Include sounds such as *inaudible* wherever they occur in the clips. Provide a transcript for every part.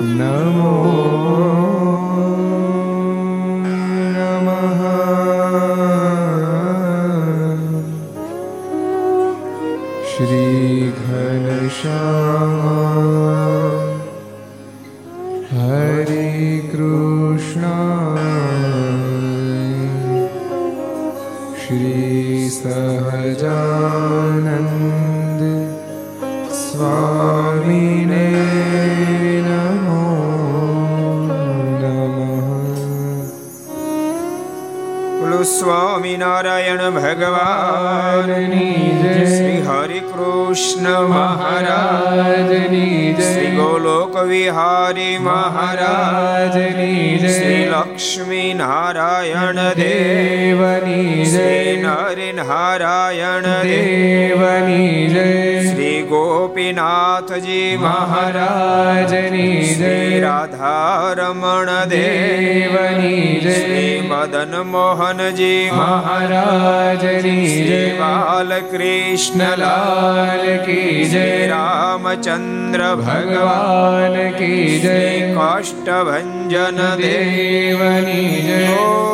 Namo કથયિષે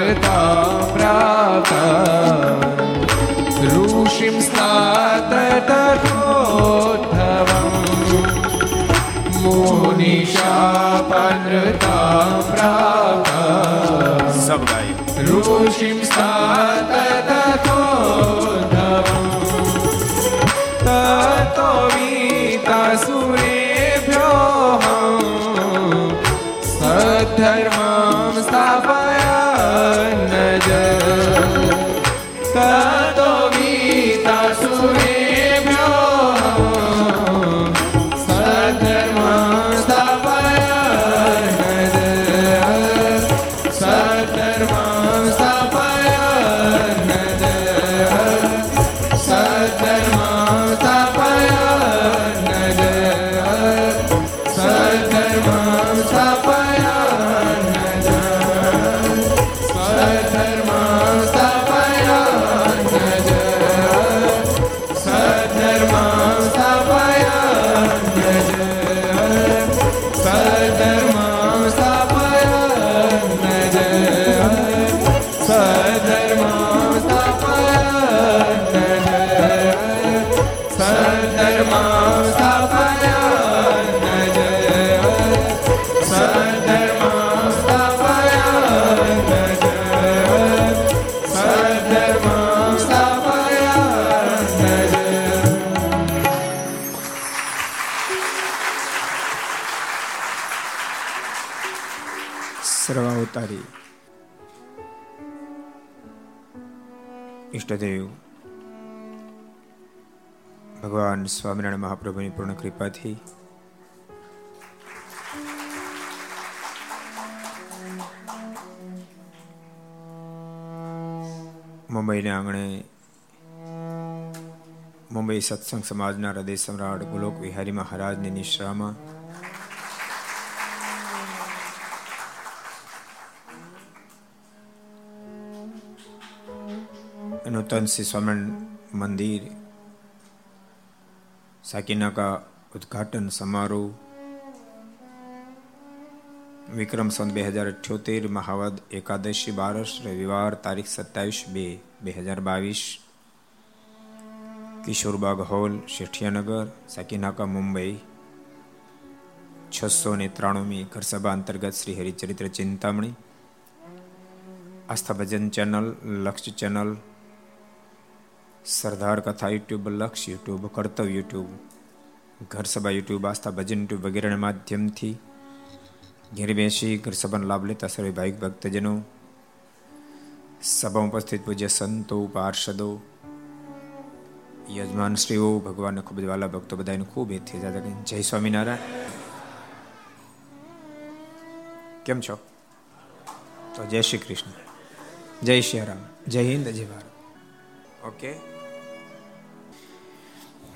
કરતા પ્રાતા ઋષિમ સ્નાત તથોદ્ધવમ મુનિશાપનૃતા પ્રાતા સબ ગાય ઋષિમ સ્નાત ઈષ્ટદેવ ભગવાન સ્વામિનારાયણ મહાપ્રભુની પૂર્ણ કૃપાથી. મુંબઈના આંગણે મુંબઈ સત્સંગ સમાજના હૃદય સમ્રાટ ગોલોક વિહારી મહારાજની નિશ્રામાં નૂતન શ્રી સ્વામિનારાયણ મંદિર સાકીનાકા ઉદ્ઘાટન સમારોહ વિક્રમ સંત બે હજાર અઠ્યોતેર મહાવદ એકાદશી બારસ રવિવાર તારીખ સત્તાવીસ બે બે હજાર બાવીસ કિશોરબાગ હોલ શેઠિયાનગર સાકીનાકા મુંબઈ છસો ને ત્રાણુમી ઘરસભા અંતર્ગત શ્રી હરિચરિત્ર ચિંતામણી આસ્થા ભજન ચેનલ લક્ષ ચેનલ સરદાર કથા યુટ્યુબ, લક્ષ યુટ્યુબ કર્તવ યુટ્યુબ ઘર સભા યુટ્યુબ, આસ્થા ભજન યુટ્યુબ વગેરેના માધ્યમથી ઘેર બેસી ઘર સભાનો લાભ લેતા સર્વે ભાઈ ભક્તજનો, સભા ઉપસ્થિત પૂજ્ય સંતો, પાર્ષદો, યજમાન શ્રીઓ, ભગવાનને ખૂબ જ વાલા ભક્તો બધાને ખૂબ હેતથી જય સ્વામિનારાયણ. કેમ છો? તો જય શ્રી કૃષ્ણ. જય શ્રી રામ. જય હિન્દ, જય ભારત. ઓકે.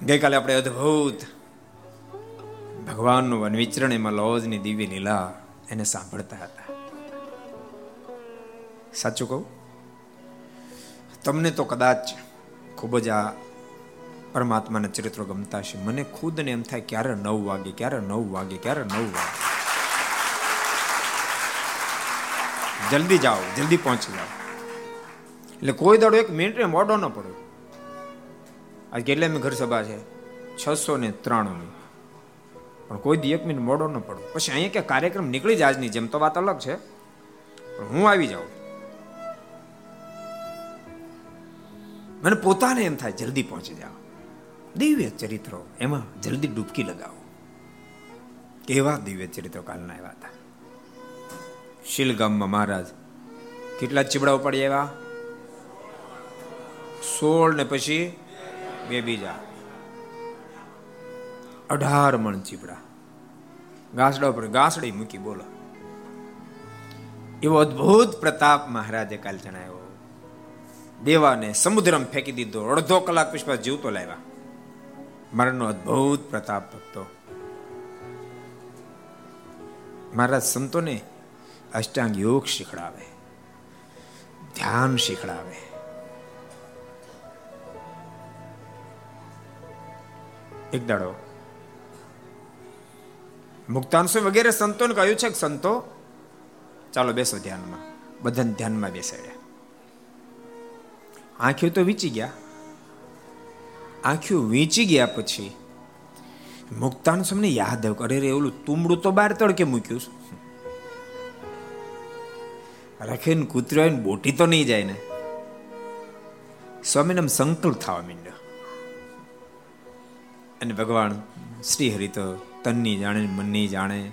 ગઈકાલે આપણે અદ્ભુત ભગવાનનું વન વિચરણ એમાં લોજની દિવ્ય લીલા એને સાંભળતા હતા. સાચું કહું? તમને તો કદાચ ખૂબ જ આ પરમાત્માના ચરિત્રો ગમતા છે મને ખુદને એમ થાય ક્યારે નવ વાગે, ક્યારે નવ વાગે, ક્યારે નવ વાગે. જલ્દી જાઓ, જલ્દી પહોંચી જાઓ. એટલે કોઈ દાડો એક મિનિટ મોડો ન પડ્યો. આજ કેટલામી ઘર સભા છે. છસો ને ત્રાણું પણ કોઈ દી એક મિનિટ મોડો ન પડો. પછી અહીંયા કે કાર્યક્રમ નીકળી જ આજની જેમ તો વાત અલગ છે. પણ હું આવી જાઉં. મને પોતાને એમ થાય, જલ્દી પહોંચી જાઓ. દિવ્ય ચરિત્રો એમાં જલ્દી ડૂબકી લગાવો. કેવા દિવ્ય ચરિત્રો કાલના આવ્યા હતા. શીલગામમાં મહારાજ, કેટલા ચીબડાઓ પડ્યા એવા સોળ ને પછી બે બીજા અઢાર મણ ચીપડા. ઘાસડા ઉપર ઘાસડી મૂકી બોલો. એવો અદ્ભુત પ્રતાપ મહારાજે કાલ જણાવ્યો. દેવાને સમુદ્રમ ફેંકી દીધો. અડધો કલાક પછી જીવતો લાવ્યા. મારાનો અદ્ભુત પ્રતાપ ભક્તો. મહારાજ સંતોને અષ્ટાંગ યોગ શીખડાવે. ધ્યાન શીખડાવે. એક દાડો. મુક્તાંશુ વગેરે સંતોને કહ્યું છે કે સંતો, ચાલો બેસો ધ્યાનમાં. બધાને ધ્યાનમાં બેસાડ્યા. આંખ્યું તો વીચી ગયા. આંખ્યું વીંચી ગયા પછી મુક્તાન સમને યાદ આવ્યું અરે રે, ઓલું તુમડું તો બહાર તડકે મૂક્યું રખીને કૂતરો આવીને બોટી તો નહીં જાય ને. સ્વામીને સંકલ્પ થવા માંડ્યો. અને ભગવાન શ્રી હરિ તો તનની જાણે મનની જાણે.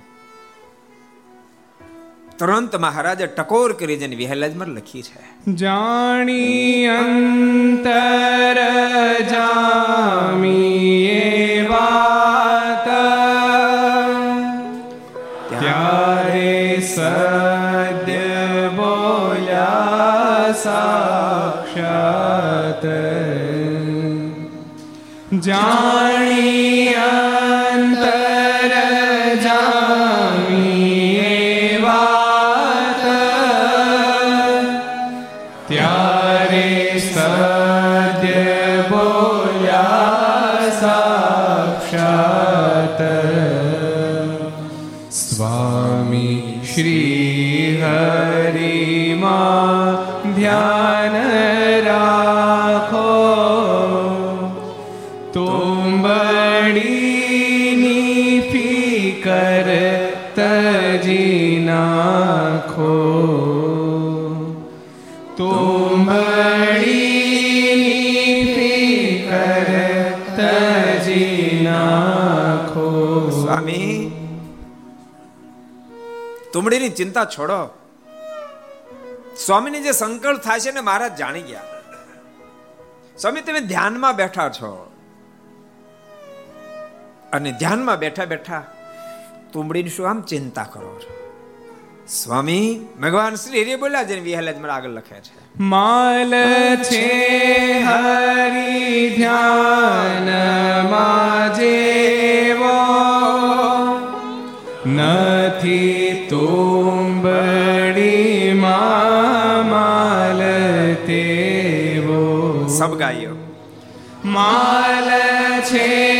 તુરંત મહારાજે ટકોર કરી જેને વિહલાજમાં લખી છે. જાણી અંતર જામી એ વાત. ત્યારે સદ્ય બોલ્યા સાક્ષાત. જાણી અંતર નાખો ચિંતા છોડો. સ્વામીની જે સંકલ્પ થાય છે ને મહારાજ જાણી ગયા. સ્વામી, તમે ધ્યાનમાં બેઠા છો. અને ધ્યાનમાં બેઠા બેઠા તુંબડીની શું આમ ચિંતા કરો છો? સ્વામી, ભગવાન શ્રી હરિ બોલ્યા જેને વિહલાજ મને આગળ લખે છે. માલ છે હરી ધ્યાન માજે નથી તુંબડી માલ તેવો સબ ગાયો. માલ છે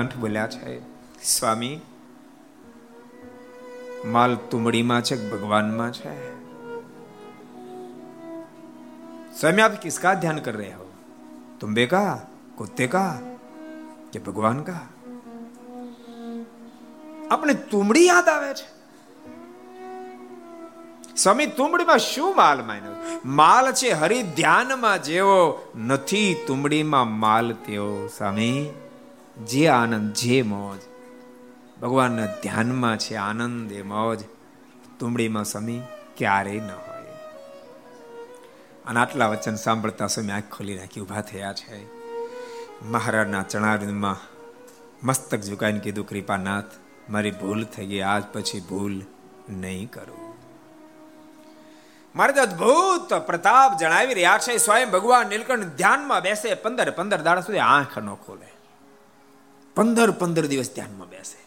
ભગવાન નીલકંઠ બોલ્યા છે સ્વામી માલ તુમડીમાં છે કે ભગવાનમાં છે સ્વામી આપ કિસકા ध्यान कर रहे हो तुम्बे का कुत्ते का કે ભગવાન કા આપણે તુમડી યાદ આવે છે સ્વામી તુમડીમાં શું માલ માન્યો માલ છે હરિ ધ્યાનમાં જેવો નથી તુમડીમાં માલ તેવો સ્વામી જે આનંદ, જે મોજ. ભગવાનના ધ્યાનમાં છે આનંદ એ મોજ. તુમડીમાં સમી ક્યારેય ન હોય. અને આટલા વચન સાંભળતા સમય આંખ ખોલી નાખી, ઊભા થયા છે. મહારાજના ચણાવિંદમાં મસ્તક ઝુકાઈને કીધું, કૃપાનાથ, મારી ભૂલ થઈ ગઈ, આજ પછી ભૂલ નહીં કરું. મારે તો અદ્ભુત પ્રતાપ જણાવી રહ્યા છે. સ્વયં ભગવાન નીલકંઠ ધ્યાનમાં બેસે, પંદર પંદર દાડા સુધી આંખ ન ખોલે. પંદર પંદર દિવસ ધ્યાનમાં બેસે.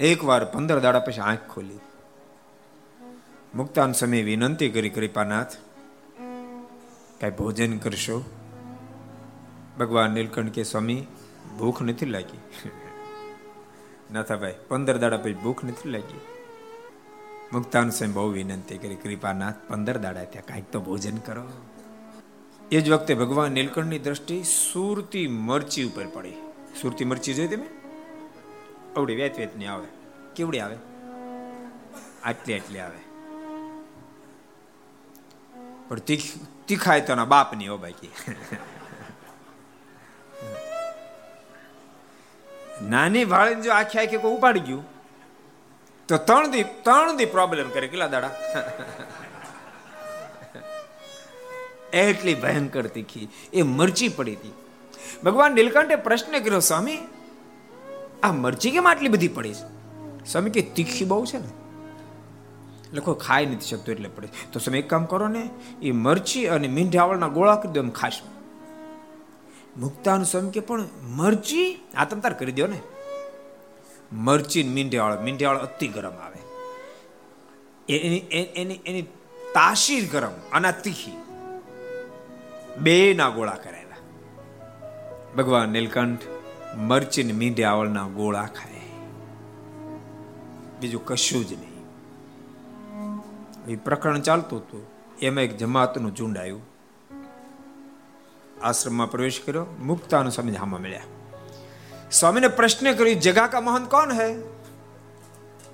એક વાર પંદર દાડા પછી આંખ ખોલી. મુક્તાન સમય વિનંતી કરી, કૃપાનાથ, કઈ ભોજન કરશો? ભગવાન નીલકંઠ કે, સ્વામી, ભૂખ નથી લાગી. *laughs* નાથાભાઈ, પંદર દાડા પછી ભૂખ નથી લાગી. મુક્તાન સ્વામી બહુ વિનંતી કરી, કૃપાનાથ, પંદર દાડા ત્યાં કાંઈક તો ભોજન કરો. એ જ વખતે ભગવાન નીલકંઠની દ્રષ્ટિ સુરતી મરચી ઉપર પડી. સુરતી મરચી જોઈ તમે? અવડી વેત વેતની આવે. કેવડી આવે? આટલી આટલી આવે. પણ તીખાય તો બાપની હો બાકી. નાની ભાળીને જો આખી આખી કોઈ ઉપાડી ગયું, તો ત્રણ દી ત્રણ દી પ્રોબ્લેમ કરે. કેટલા દાડા? એટલી ભયંકર તીખી. એ મરચી પડી હતી. ભગવાન નીલકંઠે પ્રશ્ન કર્યો, સ્વામી, આ મરચી કેમ આટલી બધી પડી છે? સ્વામી, કે તીખી બહુ છે ને. એટલે ખાઈ નથી શકતો એટલે પડે તો તમે એક કામ કરો ને, એ મરચી અને મીંઢાવળના ગોળા કરી દો એમ ખાશ. મુક્તાનું, સ્વામી, કે પણ મરચી? આ તમ કરી દો ને. મરચી મીંઢાવળ મીંઢાવળ અતિ ગરમ આવે. એની એની એની તાસીર ગરમ અને તીખી. બે ના ગોળા કરેલા ભગવાન નીલકંઠ મરચીને મીંઢે આવળના ગોળા ખાય. બીજું કશું જ નહીં. એ પ્રકરણ ચાલતું હતું. એમાં એક જમાતનું ઝુંડ આવ્યું. આશ્રમમાં પ્રવેશ કર્યો. મુક્તાનો સ્વામી હામાં મળ્યા. સ્વામીને પ્રશ્ન કર્યો જગા કા મહંત કોણ હૈ?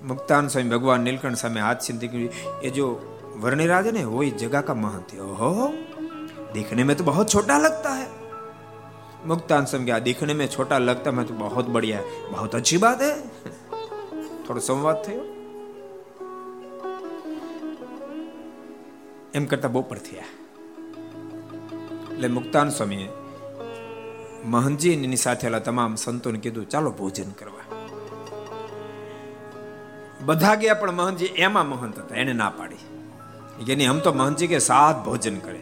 મુક્તાન સ્વામી ભગવાન નીલકંઠ સામે હાથ સિંધી કર્યું એ જો વર્ણિરાજ ને હોય જગા કા મહંત. ઓહો, દેખને મેં તો બહુ છોટા લગતા હૈ. मुक्तान स्वामी क्या देखने में छोटा लगता है तो बहुत बढ़िया है बहुत अच्छी बात है થોડો સંવાદ થયો એમ કરતા બપોર થયા એટલે મુક્તાન સ્વામીએ મહંતજી એની સાથે તમામ સંતોને કીધું ચાલો ભોજન કરવા બધા ગયા પણ મહંતજી એમાં મહંત હતા એને ના પાડી કે નહીં હમ તો મહંતજી કે સાત ભોજન કરે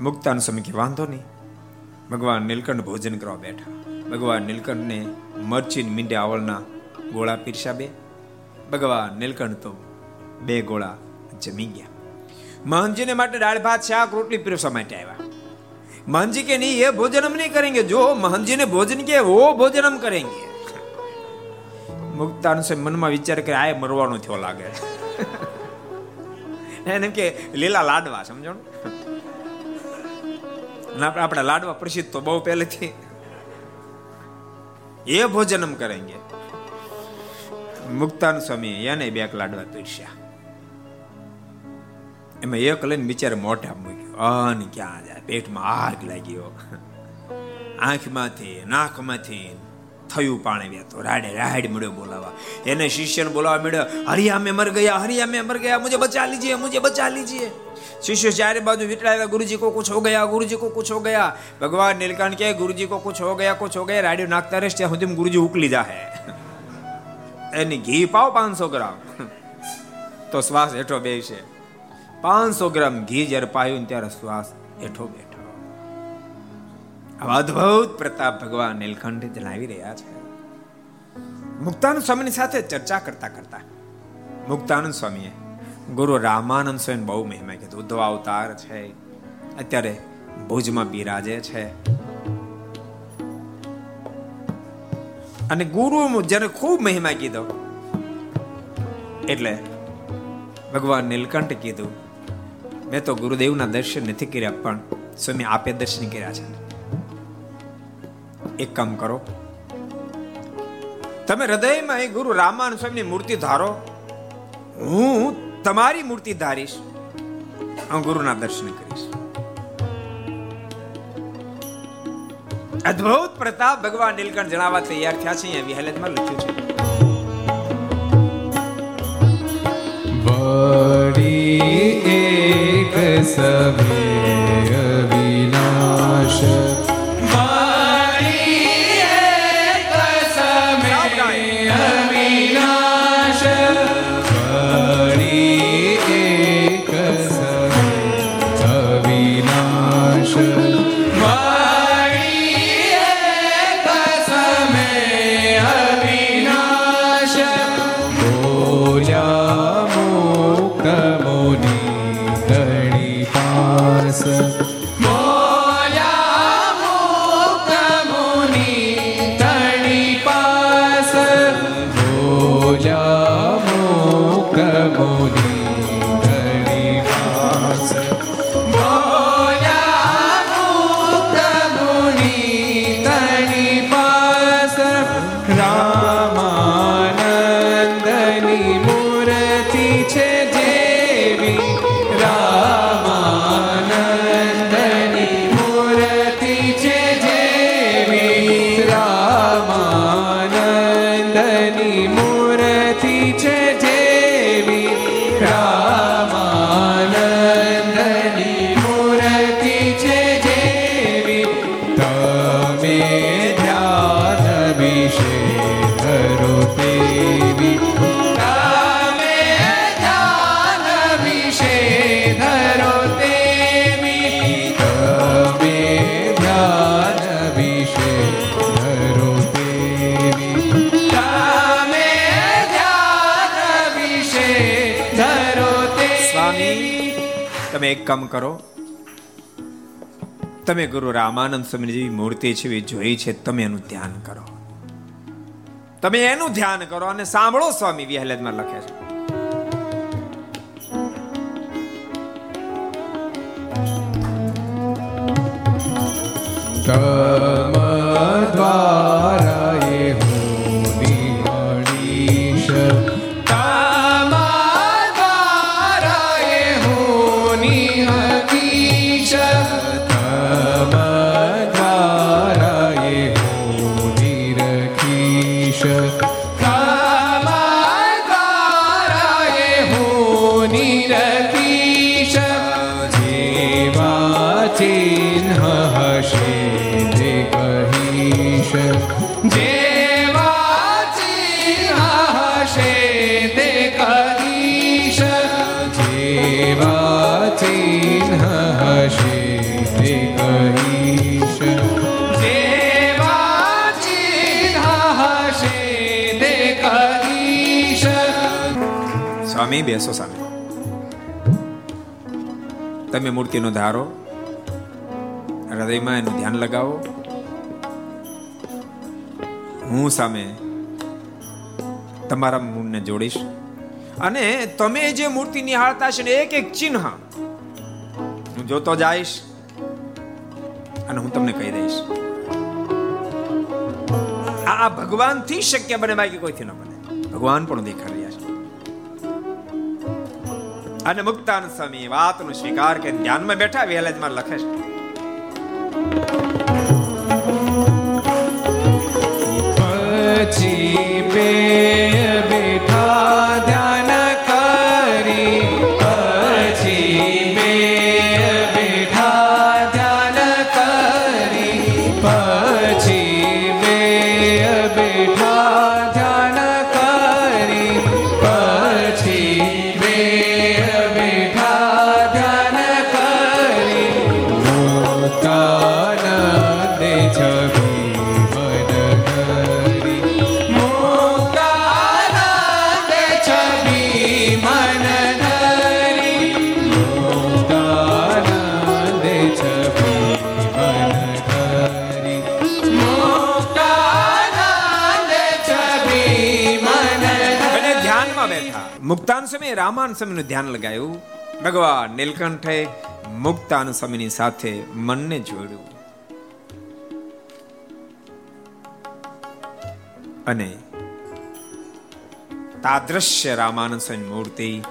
મુક્તાન સ્વામી કે વાંધો નહીં. ભગવાન નીલકંઠ ભોજન કરવા બેઠા. ભગવાન નીલકંઠને મરચી મીંડે આવળના ગોળા પીરસા બે. ભગવાન નીલકંઠ તો બે ગોળા જમી ગયા. મહનજીને માટે દાળ, ભાત, શાક, રોટલી પીરસવા માટે આવ્યા. મહનજી કે નહીં, એ ભોજન અમ નહીં કરેંગે. જો મહનજીને ભોજન કે ઓ ભોજન હમ કરેંગે. મુક્તાન સ્વામી મનમાં વિચાર કરે આ મરવાનો થયો લાગે. *laughs* એને કે, લીલા લાડવા, સમજણ? આપણા લાડવા પ્રસિદ્ધ તો બહુ પહેલેથી. એ ભોજનમ કરેંગે. મુક્તાન સ્વામી એને બે લાડવા પીરસ્યા એમાં એક લઈને બિચારે મોઢા મૂક્યો. અન ક્યાં જાય? પેટમાં આગ લાગ્યો આંખમાંથી, નાકમાંથી થયું પાણી વહેતો રાડે રાડ મળ્યો બોલાવા. એને શિષ્યને બોલાવા મળ્યો હરિયા મેં મર ગયા હરિયા મેં મર ગયા, મુજે બચા લીજીએ મુજે બચા લીજીએ શિષ્ય ચારે બાજુ વિટળાવ્યા, ગુરુજી કો કુછ હો ગયા, ગુરુજી કો કુછ હો ગયા. ભગવાન નીલકંઠ કે ગુરુજી કો કુછ હો ગયા, કુછ હો ગયા. રાડ્યો નાખતા રહેશે ત્યાં સુધી ગુરુજી ઉકલી જાહે. એની ઘી પાવ પાંચસો ગ્રામ. તો શ્વાસ હેઠો બે છે પાંચસો ગ્રામ ઘી જ્યારે પાયું ત્યારે શ્વાસ હેઠો આવા અદભુત પ્રતાપ ભગવાન નીલકંઠ જણાવી રહ્યા છે. મુક્તાનંદ સ્વામીની સાથે ચર્ચા કરતા કરતા મુક્તાનંદ સ્વામીએ ગુરુ રામાનંદ સ્વામી બહુ મહિમા કીધું. ઉદ્ધવ અવતાર છે. અત્યારે ભુજમાં બિરાજે છે. અને ગુરુ જેને ખૂબ મહિમા કીધો, એટલે ભગવાન નીલકંઠ કીધું, મેં તો ગુરુદેવના દર્શન નથી કર્યા, પણ સ્વામી આપે દર્શન કર્યા છે. એક કામ કરો. તમે હૃદયમાં ગુરુ રામાનુ સ્વામીની મૂર્તિ ધારો. હું તમારી મૂર્તિ ધારીશ. હું ગુરુના દર્શન કરીશ. અદ્ભુત પ્રતાપ ભગવાન નીલકંઠ જણાવવા તૈયાર થયા છે. અહીંયા વિહાલતમાં લખ્યું છે. વળી એક સમય વિનાશ. કામ કરો. તમે ગુરુ રામાનંદ સ્વામી જેવી મૂર્તિ છે એ જોઈ છે, તમે એનું ધ્યાન કરો. તમે એનું ધ્યાન કરો અને સાંભળો સ્વામી વિહલેદમાં લખે છે. તમ દ્વારા તમે બેસો સામે. તમે મૂર્તિનો ધારો, હૃદયમાં એનું ધ્યાન લગાવો. હું સામે તમારા મૂળને જોડીશ. અને તમે જે મૂર્તિ નિહાળતા છે ને એક એક ચિહ્ન, હું જોતો જઈશ અને હું તમને કહી દઈશ. આ ભગવાનથી શક્ય બને બાકી કોઈથી ન બને. ભગવાન પણ દેખાડ્યા છે. અને મુક્તાન સ્વામી વાતનો સ્વીકાર કે ધ્યાનમાં બેઠા વેલેજમાં લખે છે. પછી રામાન સ્વામીનું ધ્યાન લગાવ્યું ભગવાન નીલકંઠે મુક્તાન સ્વામીની સાથે મનને જોડ્યું. અને તાદ્રશ્ય રામાનંદ સ્વામી મૂર્તિ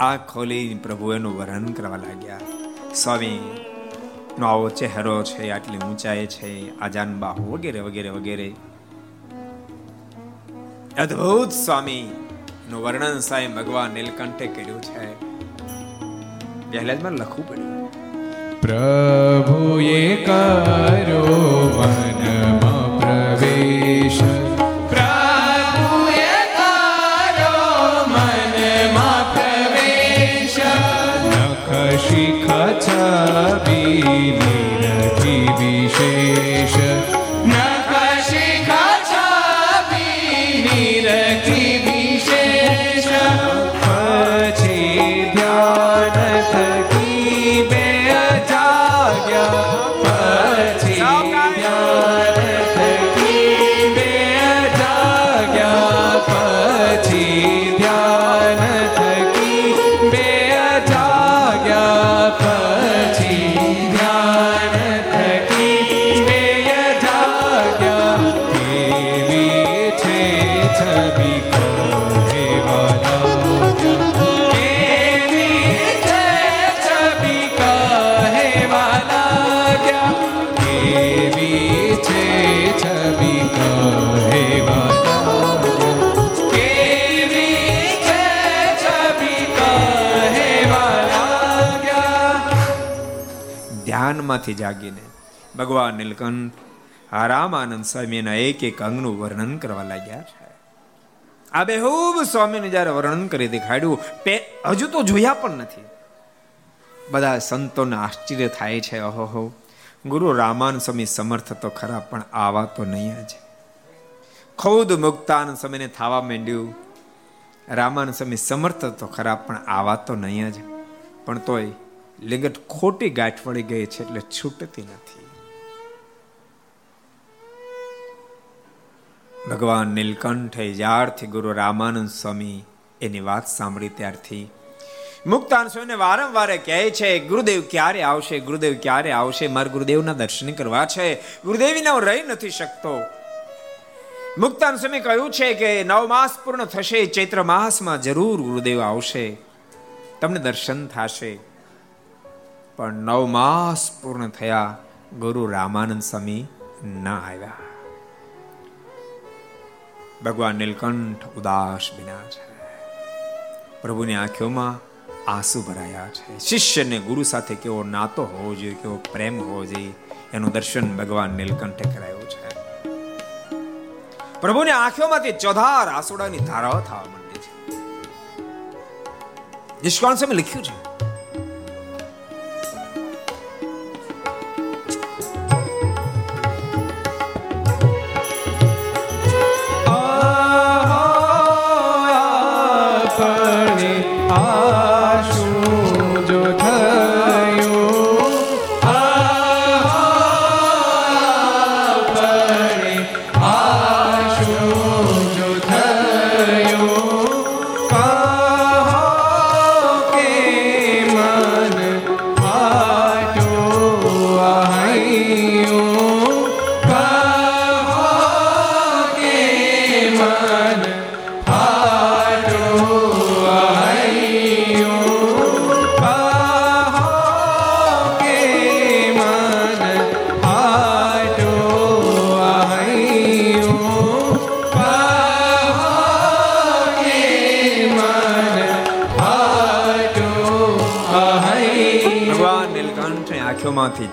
આ ખોલી પ્રભુ એનું વર્ણન કરવા લાગ્યા. સ્વામી નો આવો ચહેરો છે, આટલી ઊંચાઈ છે, આજાન બાહુ વગેરે વગેરે વગેરે. અદ્ભુત સ્વામી નું વર્ણન સાંઈ ભગવાન નીલકંઠે કર્યું છે. પહેલા લખવું પડ્યું. પ્રભુએ કરો મનમાં ધ્યાનમાંથી જાગીને ભગવાન નીલકંઠ રામાનંદ સ્વામીના એક એક અંગનું વર્ણન કરવા લાગ્યા છે. આ બેહૂબ સ્વામીને જ્યારે વર્ણન કરી દેખાડ્યું હજુ તો જોયા પણ નથી. બધા સંતોને આશ્ચર્ય થાય છે અહોહો ગુરુ રામાન સ્વામી સમર્થ તો ખરા, પણ આવા તો નહીં જ ખુદ મુક્તાન સમયને થવા માંડ્યું. રામાન સ્વામી સમર્થ તો ખરા, પણ આવા તો નહીં જ પણ તોય લિંગટ ખોટી ગાંઠ વળી ગઈ છે એટલે છૂટતી નથી. ભગવાન નીલકંઠે જ્યારથી ગુરુ રામાનંદ સ્વામી એની વાત સાંભળી ત્યારથી મુક્તાન સ્વામીને વારંવાર કહે છે, ગુરુદેવ ક્યારે આવશે? ગુરુદેવ ક્યારે આવશે? મારે ગુરુદેવના દર્શન કરવા છે. ગુરુદેવીને હું રહી નથી શકતો. મુક્તાન સ્વામી કહ્યું છે કે નવ માસ પૂર્ણ થશે, ચૈત્ર માસમાં જરૂર ગુરુદેવ આવશે. તમને દર્શન થશે. પણ નવ માસ પૂર્ણ થયા ગુરુ રામાનંદ સ્વામી ના આવ્યા. ભગવાન નીલકંઠ ઉદાસ બિના છે. પ્રભુની આંખોમાં આંસુ ભરાયા છે. શિષ્યને ગુરુ સાથે કેવો નાતો હોવો જોઈએ, કેવો પ્રેમ હોવો જોઈએ, એનું દર્શન ભગવાન નીલકંઠે કરાયું છે. પ્રભુની આંખોમાંથી ચોધાર આસુડાની ધારાઓ થવા માંડી છે. નિષ્કાળ સમય લખ્યું છે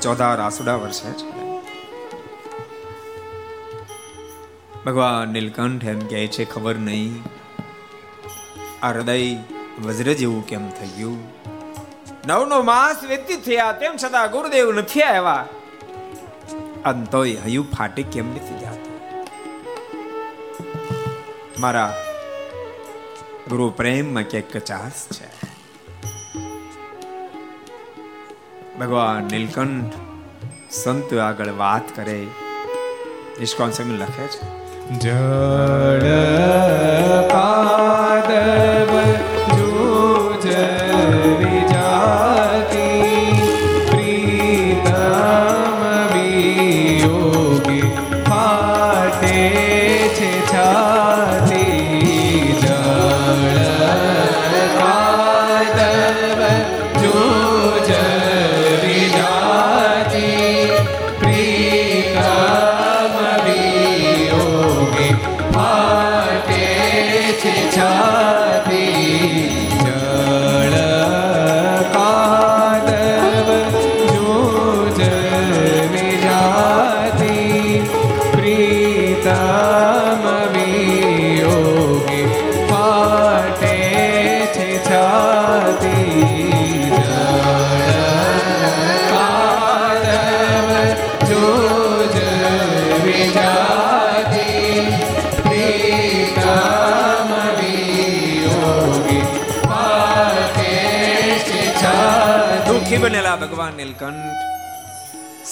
ચોધાર આસુડા વરસે છે ભગવાન નીલકંઠ એમ કહે છે, ખબર નહીં, આ હૃદય વજ્ર જેવું કેમ થઈ ગયું? નવ નો માસ વ્યતીત થયા, તેમ છતાં ગુરુદેવ નથી આવ્યા. અંતોય હયું ફાટી કેમ નથી જતું? મારા ગુરુ પ્રેમમાં ક્યાંક કચાસ છે. ભગવાન નીલકંઠ સંત આગળ વાત કરે. નિષ્કોણ સમય લખે છે? જળ પાદવ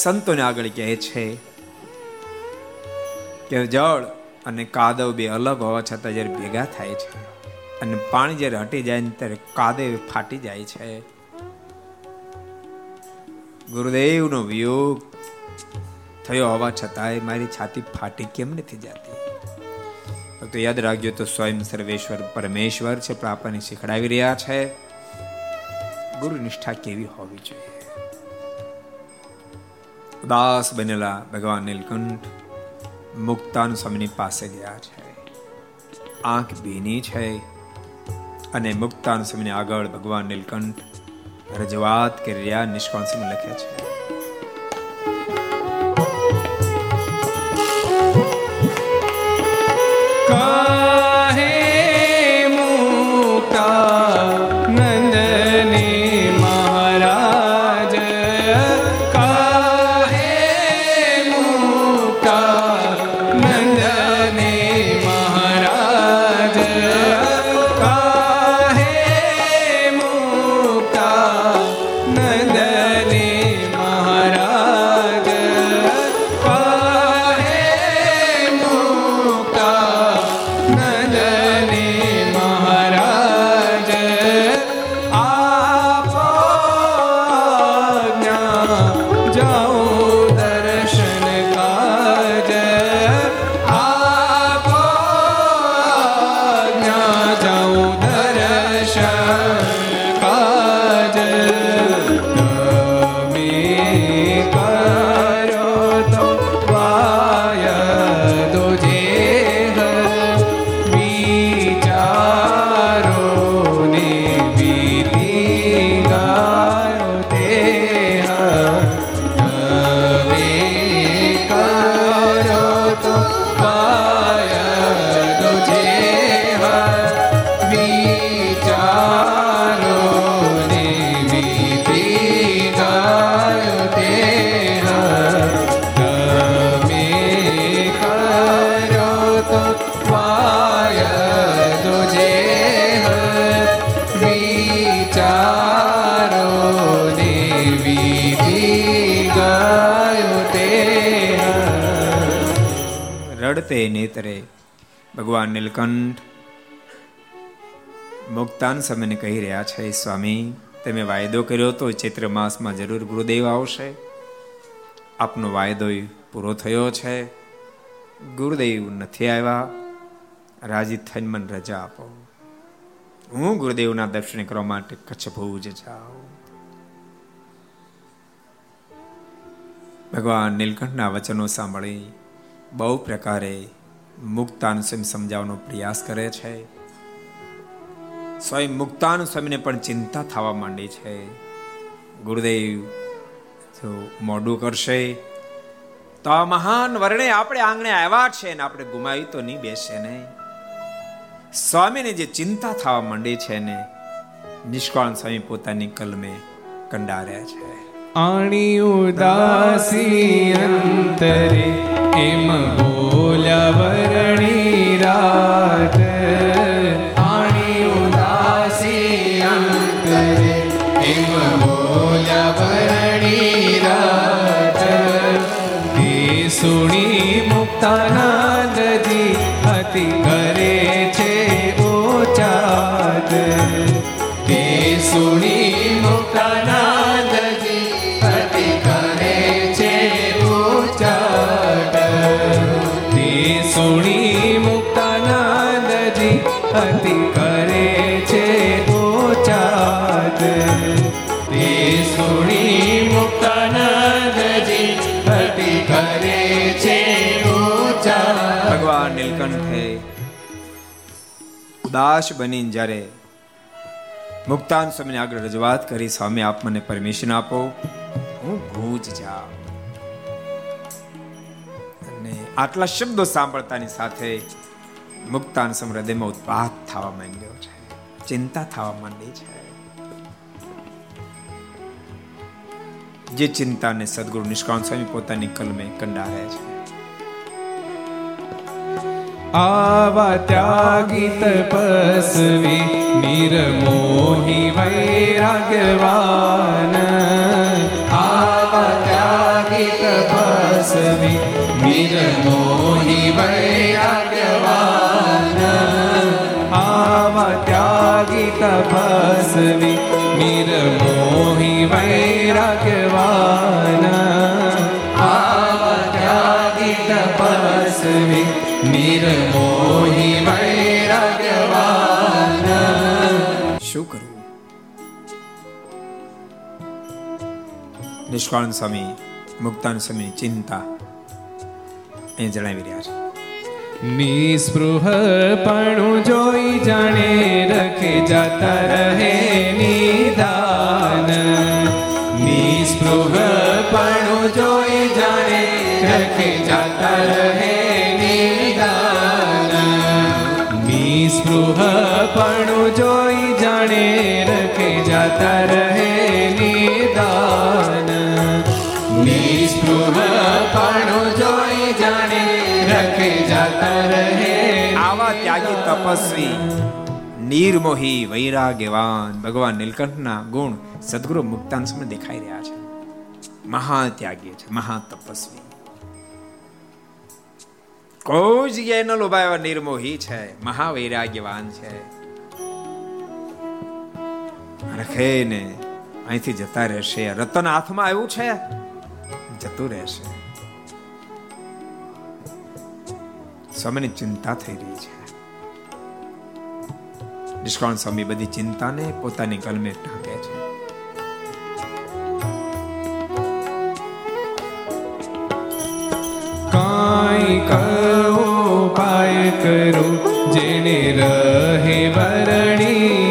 સંતોને આગળ કહે છે કે જળ અને કાદવ બે અલગ હોવા છતાં જ્યારે ભેગા થાય છે અને પાણી જ્યારે હટી જાય ને ત્યારે કાદવ ફાટી જાય છે. ગુરુદેવનો વિયોગ થયો હોવા છતાંય મારી છાતી ફાટી કેમ નથી જતી? તો યાદ રાખજો તો સ્વયં સર્વેશ્વર પરમેશ્વર છે પણ આપણને શીખડાવી રહ્યા છે. ગુરુ નિષ્ઠા કેવી હોવી જોઈએ? ઉદાસ બનેલા ભગવાન નીલકંઠ મુક્તાન સ્વામીની પાસે ગયા છે. આંખ ભીની છે અને મુક્તાન સ્વામીની આગળ ભગવાન નીલકંઠ રજૂઆત કરી રહ્યા નિષ્કાન સ્વામી લખે છે. કાહે નેત્રે ભગવાન નીલકંઠ મુક્તાન સમયને કહી રહ્યા છે, સ્વામી, તમે વાયદો કર્યો તો ચૈત્ર માસમાં જરૂર ગુરુદેવ આવશે. આપનો વાયદો પૂરો થયો છે. ગુરુદેવ નથી આવ્યા. રાજી થઈને મને રજા આપો. હું ગુરુદેવના દર્શન કરવા માટે કચ્છ ભુજ જાઉં. ભગવાન નીલકંઠના વચનો સાંભળી બહુ પ્રકારે મુક્તાન સ્વામી સમજાવવાનો પ્રયાસ કરે છે. સ્વયં મુક્તાન સ્વામીને પણ ચિંતા થવા માંડી છે. ગુરુદેવ જો મોડું કરશે, તો આ મહાન વર્ણે આપણે આંગણે આવ્યા છે ને આપણે ગુમાવી તો નહીં બેસે નહીં સ્વામીને જે ચિંતા થવા માંડી છે ને નિષ્કાળ સ્વામી પોતાની કલમે કંડાર્યા છે. આણી ઉદાસી અંતરે એમ બોલ્યા વરણી રાત. નીલકંઠે ઉદાસ બનીને જ્યારે મુક્તાન સ્વામીને આગળ રજૂઆત કરી, સ્વામી, આપ મને પરમિશન આપો, હું ભૂજ જા અને આટલા શબ્દો સાંભળતાની સાથે મુક્તાન સ્વામી હૃદયમાં ઉત્પાત થવા માંડ્યો છે, ચિંતા થવા માંડી છે. જે ચિંતાને સદગુરુ નિષ્કાંત સ્વામી પોતાની કલમે કંડારે છે. આવા ત્યાગી તપસ્વી નિર્મોહી વૈરાગવાન આવા ત્યાગી તપસ્વી નિર્મોહી વૈરાગવાન આવા ત્યાગી તપસ્વી નિષ્કાળ સ્વામી, મુક્તાન સ્વામી ચિંતા. એ જણાવી રહ્યા છે. નિસ્પૃહ પણ જોઈ જાણે રખે જતા રહે નિદાન. નિસ્પૃહ પણ જોઈ જાણે રખે જતા રહે નિદાન. નિસ્પૃહ પણ જોઈ જાણે રખે જતા રહે તપસ્વી નિર્મોહી વૈરાગ્યવાન ભગવાન નીલકંઠના ગુણ સદગુરુ મુક્તાન સમય દેખાઈ રહ્યા છે મહા ત્યાગી છે મહા તપસ્વી કોઈ જગ્યાએ ન લોભાય નિર્મોહી છે મહા વૈરાગ્યવાન છે રખે ને અહીંથી જતા રહેશે રતન હાથમાં આવ્યું છે જતું રહેશે સ્વામીની ચિંતા થઈ રહી છે। નિષ્કાળ સ્વામી બધી ચિંતાને પોતાની કલમે ટાંકે છે. કાંઈ કહો પાય કરો જેને રહે વરણી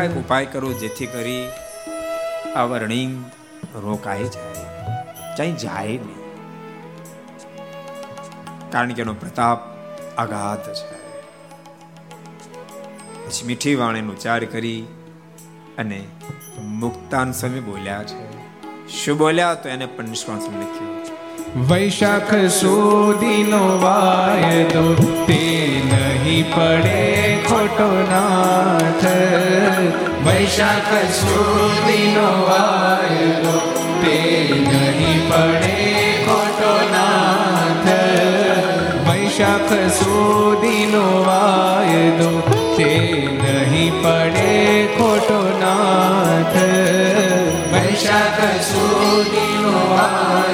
કંઈક ઉપાય કરો જેથી કરી આ રોકાઈ જાય. ક્યાંય જાય નહીં કારણ કે એનો પ્રતાપ અગાધ છે. પછી મીઠી વાણીનો ઉચ્ચાર કરી અને મુક્તાન સ્વામી બોલ્યા છે. શું બોલ્યા? તો એને પણ નિષ્ણાત લખ્યું. વૈશાખ સુધીનો વાયદો તે નહીં પડે ખોટો નાથ. વૈશાખ સુધીનો વાયદો તે નહીં પડે ખોટો નાથ. વૈશાખ સુધીનો વાયદો તે નહીં પડે ખોટો નાથ. વૈશાખ સુધીનો વાયદો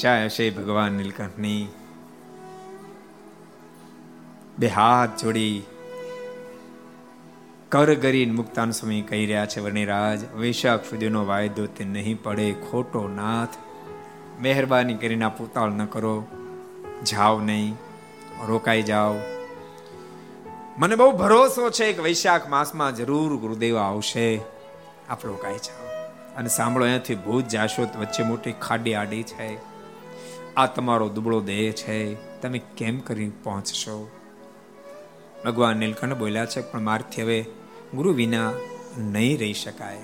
ઊંચા હશે ભગવાન નીલકંઠની. બે હાથ જોડી કર ગરીન મુક્તાન સ્વામી કહી રહ્યા છે, વર્ણિરાજ, વૈશાખ સુધીનો વાયદો તે નહીં પડે, ખોટો નાથ. મહેરબાની કરીને આ પૂતાળ ન કરો, જાઓ નહીં, રોકાઈ જાઓ. મને બહુ ભરોસો છે કે વૈશાખ માસમાં જરૂર ગુરુદેવ આવશે. આપ રોકાઈ જાઓ. અને સાંભળો, અહીંયાથી ભૂત જાશો વચ્ચે મોટી ખાડી આડી છે. આ તમારો દુબળો દેહ છે, તમે કેમ કરી પહોંચશો? ભગવાન નીલકંઠ બોલ્યા છે, પણ મારથી હવે ગુરુ વિના નહીં રહી શકાય.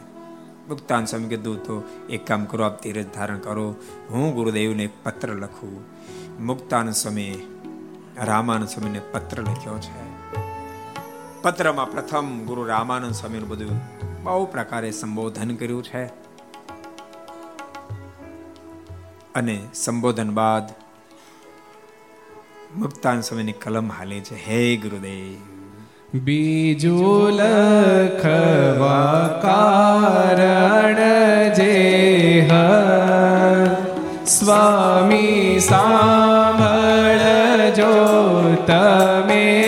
મુક્તાન સ્વામી કીધું તો એક કામ કરો, આપ ધીરજ ધારણ કરો. હું ગુરુદેવને એક પત્ર લખું. મુક્તાન સ્વામી, રામાનંદ સ્વામીને પત્ર લખ્યો છે. પત્રમાં પ્રથમ ગુરુ રામાનંદ સ્વામીનું બધું બહુ પ્રકારે સંબોધન કર્યું છે. અને સંબોધન બાદ મુક્તાન સ્વામીની કલમ હાલે છે. હે ગુરુદેવ. બીજો લખવા કારણ જે હ. સ્વામી સાંભળજો તમે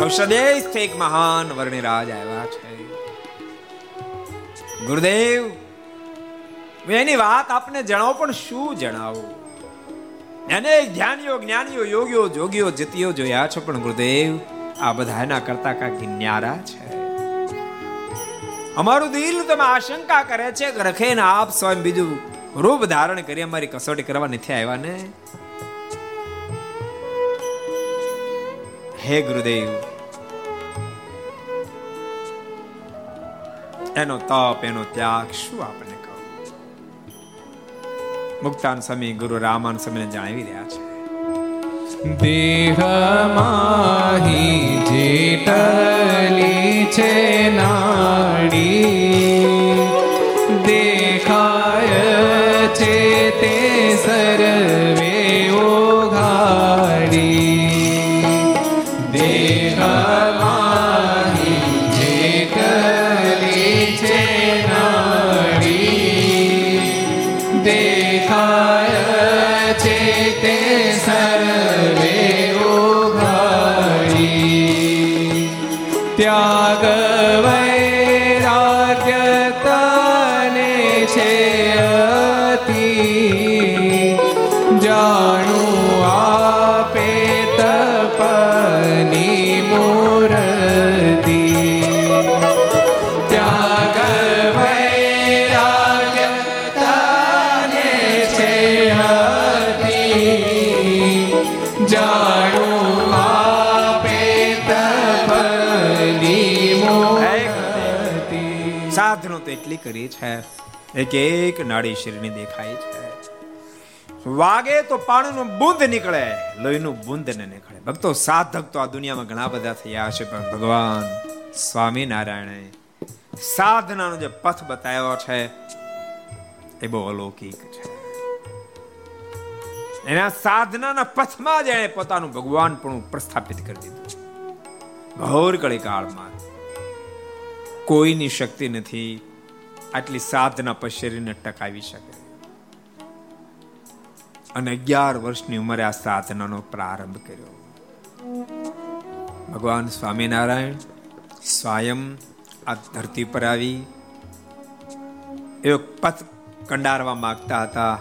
કૌશદેશથી એક મહાન વર્ણિરાજ આવ્યા છે. ગુરુદેવ એની વાત આપને જણાવો, પણ શું જણાવું? એને ધ્યાનીઓ, જ્ઞાનીઓ, યોગીઓ, જોગીઓ, જતીઓ જોયા છો, પણ ગુરુદેવ, આ બધા એના કરતા કાંઈક ન્યારા છે. અમારું દિલ તમે આશંકા કરે છે. કે રખે ને આપ સ્વયં બીજું રૂપ ધારણ કરી અમારી કસોટી કરવા નથી આવ્યા ને? હે ગુરુદેવ, એનો તપ, એનો ત્યાગ શું આપણે કહું? મુક્તાન સ્વામી ગુરુ રામાન સ્વામીને જણાવી રહ્યા છે. દેહ માહી જેટલી છે નાડી. એટલી કરી છે. એક એક નાડી શરીરની દેખાય છે. વાગે તો પાણીનું બુંદ નીકળે, લોહીનું બુંદ ને નીકળે. ભક્તો, સાધક તો આ દુનિયામાં ઘણા બધા થયા છે, પણ ભગવાન સ્વામિનારાયણે સાધનાનો જે પથ બતાવ્યો છે, એ બહુ અલૌકિક છે. એના સાધનાના પથમાં જ એણે પોતાનું ભગવાન પણ પ્રસ્થાપિત કરી દીધું ઘોર કળી કાળમાં કોઈની શક્તિ નથી આટલી સાધના પર શરીરને ટકાવી શકે. અને અગિયાર વર્ષની ઉંમરે આ સાધનાનો પ્રારંભ કર્યો. ભગવાન સ્વામિનારાયણ સ્વયં આ ધરતી પર આવી એક પથ કંડારવા માંગતા હતા,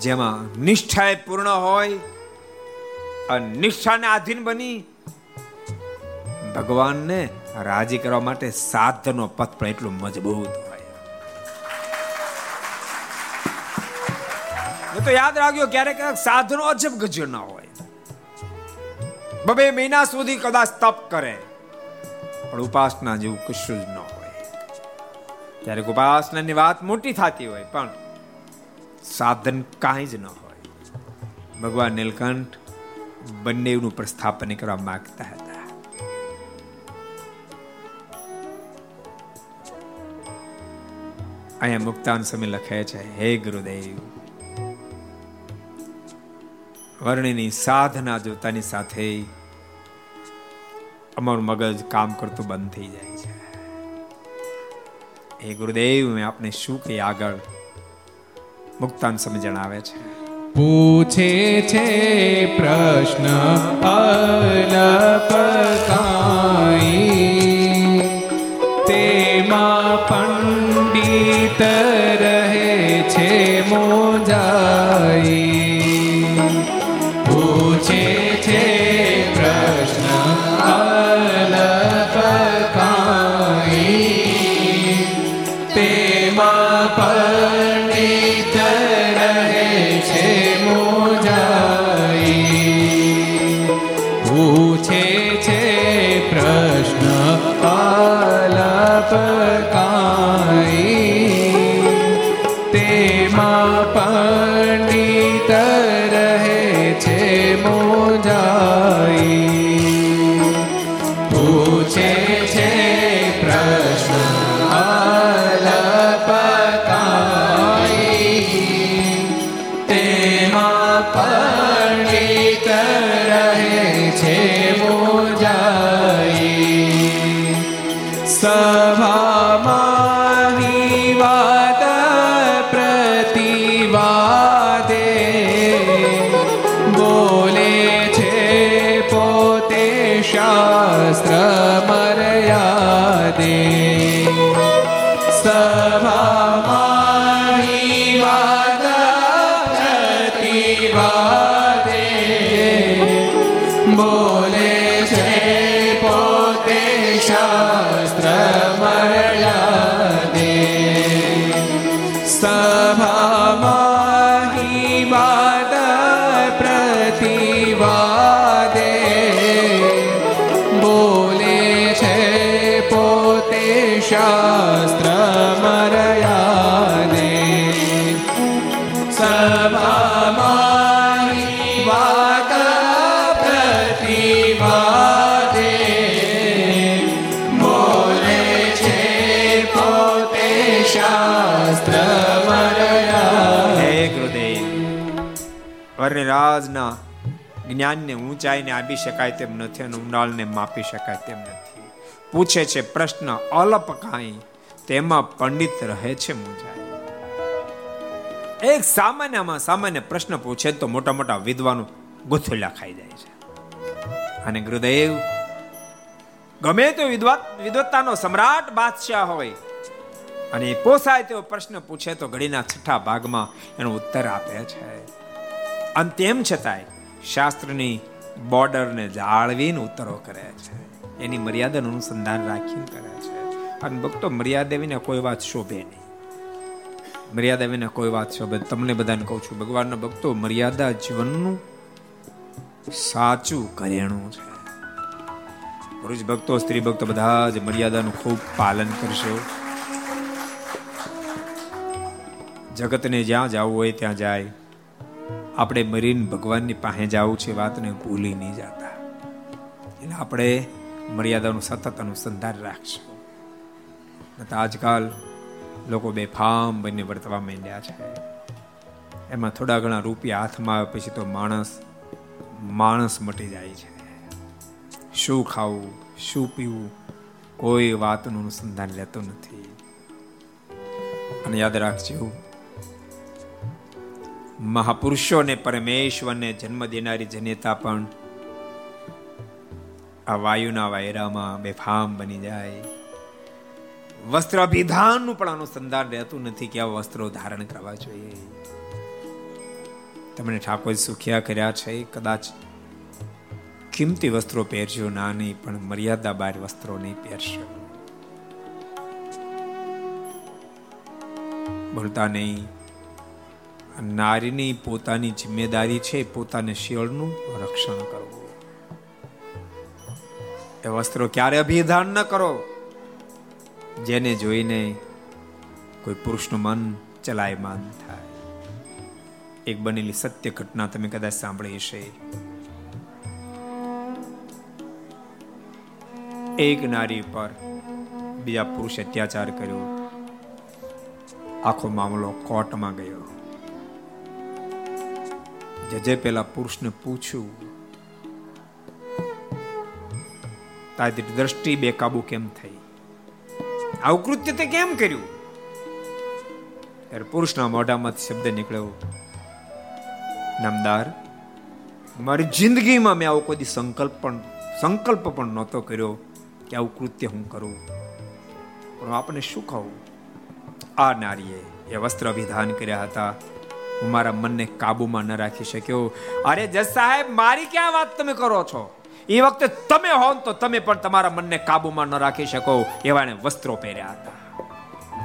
જેમાં નિષ્ઠાએ પૂર્ણ હોય અને નિષ્ઠાને આધીન બની ભગવાનને રાજી કરવા માટે સાધનો પથ પણ એટલું મજબૂત હોય. તો યાદ ક્યારેક ક્યારેક સાધનો અજબ ગજ્યો ના હોય. બબે મહિના સુધી કદાચ તપ કરે, પણ ઉપાસના જેવું કશું જ ન હોય. ક્યારેક ઉપાસનાની વાત મોટી થતી હોય, પણ સાધન કાંઈ જ ન હોય. ભગવાન નીલકંઠ બંનેનું પ્રસ્થાપન કરવા માંગતા હતા. અહીંયા મુક્તાન સમય લખે છે, હે ગુરુદેવ, વર્ણિની સાધના જોતાની સાથે અમારું મગજ કામ કરતું બંધ થઈ જાય છે. હે ગુરુદેવ, મેં આપને શું કે આગળ? મુક્તાન સમય જણાવે છે. પૂછે છે પ્રશ્ન અલપકાઈ તેમાં પંડિત રહે છે મોજાઈ વરરાજના જ્ઞાનને ઊંચાઈને આપી શકાય તેમ નથી અને ઉંડાળને માપી શકાય તેમ નથી પૂછે છે પ્રશ્ન અલપ કાંઈ, તેમાં પંડિત રહે છે મુજાય એક સામાન્યમાં સામાન્ય પ્રશ્ન પૂછે તો મોટા મોટા વિદ્વાનો ગુથુલા ખાઈ જાય છે. અને ગુરુદેવ, ગમે તો વિદ્વત્તાનો સમ્રાટ બાદશાહ હોય અને પોસાય તેવો પ્રશ્ન પૂછે તો ઘડીના છઠ્ઠા ભાગમાં એનો ઉત્તર આપે છે. અને તેમ છતાંય શાસ્ત્રની બોર્ડરને જાળવીને ઉત્તરો કરે છે. એની મર્યાદાનું અનુસંધાન રાખીને કરે છે. અને ભક્તો, મર્યાદા વિના કોઈ વાત શોભે નહીં. મર્યાદા વિના કોઈ વાત શોભે તમને બધાને કહું છું, ભગવાનના ભક્તો મર્યાદા જીવનનું સાચું કરેણું છે. પુરુષ ભક્તો, સ્ત્રી ભક્તો બધા જ મર્યાદાનું ખૂબ પાલન કરશો. જગતને જ્યાં જવું હોય ત્યાં જાય. આપણે મરીને ભગવાનની પાસે જવું છે, વાતને ભૂલી નહીં જતા. એટલે આપણે મર્યાદાનું સતત અનુસંધાન રાખશો. નતા આજકાલ લોકો બેફામ બનીને વર્તવા માંડ્યા છે. એમાં થોડા ઘણા રૂપિયા હાથમાં આવે પછી તો માણસ માણસ મટી જાય છે. શું ખાવું, શું પીવું, કોઈ વાતનું અનુસંધાન લેતો નથી. અને યાદ રાખજો, મહાપુરુષોને પરમેશ્વરને જન્મ દેનારી જનેતા પણ આ વાયુના વાયરામાં બેફામ બની જાય. વસ્ત્ર અભિધાનનું પણ અનુસંધાન રહેતું નથી કે આ વસ્ત્રો ધારણ કરવા જોઈએ. તમને ઠાકોર સુખિયા કર્યા છે, કદાચ કિંમતી વસ્ત્રો પહેરજો ના નહીં પણ મર્યાદા બાર વસ્ત્રો નહીં પહેરશો. ભૂલતા નહીં. નારીની પોતાની જિમ્મેદારી છે, પોતાને શિયળનું રક્ષણ કરવું એ વસ્ત્રો ક્યારે અભિધાન ન કરો? જેને જોઈને કોઈ પુરુષનું મન ચલાયમાન થાય. એક બનેલી સત્ય ઘટના તમે કદાચ સાંભળી હશે. એક નારી પર બીજા પુરુષ અત્યાચાર કર્યો. આખો મામલો કોર્ટમાં ગયો. જજે પેલા પુરુષને પૂછ્યું તારી દ્રષ્ટિ બેકાબુ કેમ થઈ? આવું કૃત્ય તે કેમ કર્યું? ત્યારે પુરુષના મોઢામાં શબ્દ નીકળ્યો. નામદાર, મારી જિંદગીમાં મેં આવો કોઈ સંકલ્પ પણ સંકલ્પ પણ નહોતો કર્યો કે આવું કૃત્ય હું કરું. પણ આપણે શું કહું? આ નારીએ એ વસ્ત્ર અભિધાન કર્યા હતા. હું મારા મનને કાબુમાં ન રાખી શક્યો. અરે જસ સાહેબ, મારી ક્યાં વાત તમે કરો છો? એ વખતે તમે હો તો તમે પણ તમારા મનને કાબુમાં ન રાખી શકો એવા એને વસ્ત્રો પહેર્યા હતા.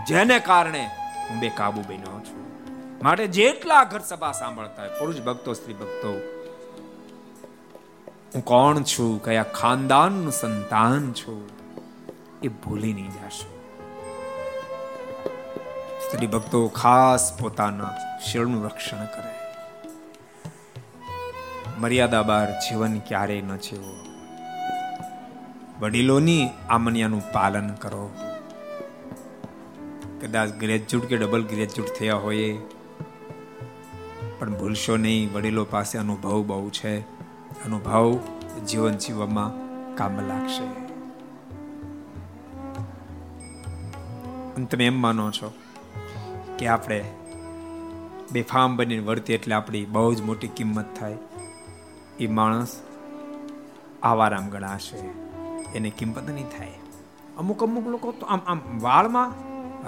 જેને કારણે હું બે કાબુ બન્યો છું. માટે જેટલા ઘર સભા સાંભળતા હોય, પુરુષ ભક્તો, સ્ત્રી ભક્તો, હું કોણ છું, કયા ખાનદાનનું સંતાન છું, એ ભૂલી નહીં જશો. સ્ત્રી ભક્તો ખાસ પોતાના શિરનું રક્ષણ કરે. મર્યાદા બહાર જીવન ક્યારેય ન જીવો. વડીલોની આમન્યાનું પાલન કરો. કદાચ ગ્રેજ્યુએટ કે ડબલ ગ્રેજ્યુએટ થયા હોય, પણ ભૂલશો નહીં, વડીલો પાસે અનુભવ બહુ છે. અનુભવ જીવન જીવવામાં કામ લાગશે. તમે એમ માનો છો કે આપણે બેફામ બનીને વર્તી એટલે આપણી બહુ જ મોટી કિંમત થાય. એ માણસ આવારામ ગણાશે એને કિંમત નહીં થાય. અમુક અમુક લોકો તો આમ આમ વાળમાં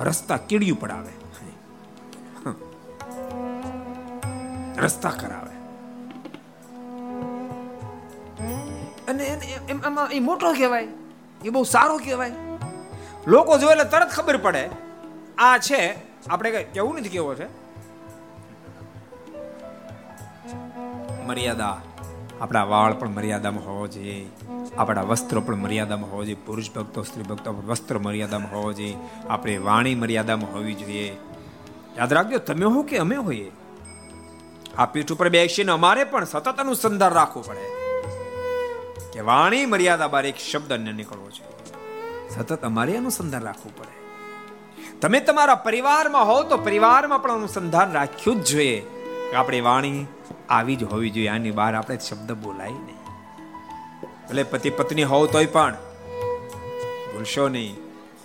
રસ્તા કીડિયું પડાવે. રસ્તા કરાવે. અને એમાં એ મોટો કહેવાય. એ બહુ સારો કહેવાય. લોકો જોવે એટલે તરત ખબર પડે. આ છે, આપણે કેવું નથી કેવો છે? મર્યાદા. આપણા વાળ પણ મર્યાદામાં હોવો જોઈએ. આપણા વસ્ત્રો પણ મર્યાદામાં હોવો જોઈએ. પુરુષ ભક્તો, સ્ત્રી ભક્તો વસ્ત્ર મર્યાદામાં હોવો જોઈએ. આપણે વાણી મર્યાદામાં હોવી જોઈએ. યાદ રાખજો, તમે હો કે અમે હોઈએ? આ પીઠ ઉપર બેસીને અમારે પણ સતત અનુસંધાન રાખવું પડે. કે વાણી મર્યાદા બાર એક શબ્દ ન નીકળવો છે સતત અમારે અનુસંધાન રાખવું પડે. તમે તમારા પરિવારમાં હો તો પરિવારમાં પણ અનુસંધાન રાખ્યું જ જોઈએ. આપણી વાણી આવી જ હોવી જોઈએ, આની બહાર આપણે શબ્દ બોલાય નહીં ભલે પતિ પત્ની હોવ તોય પણ ભૂલશો નહીં.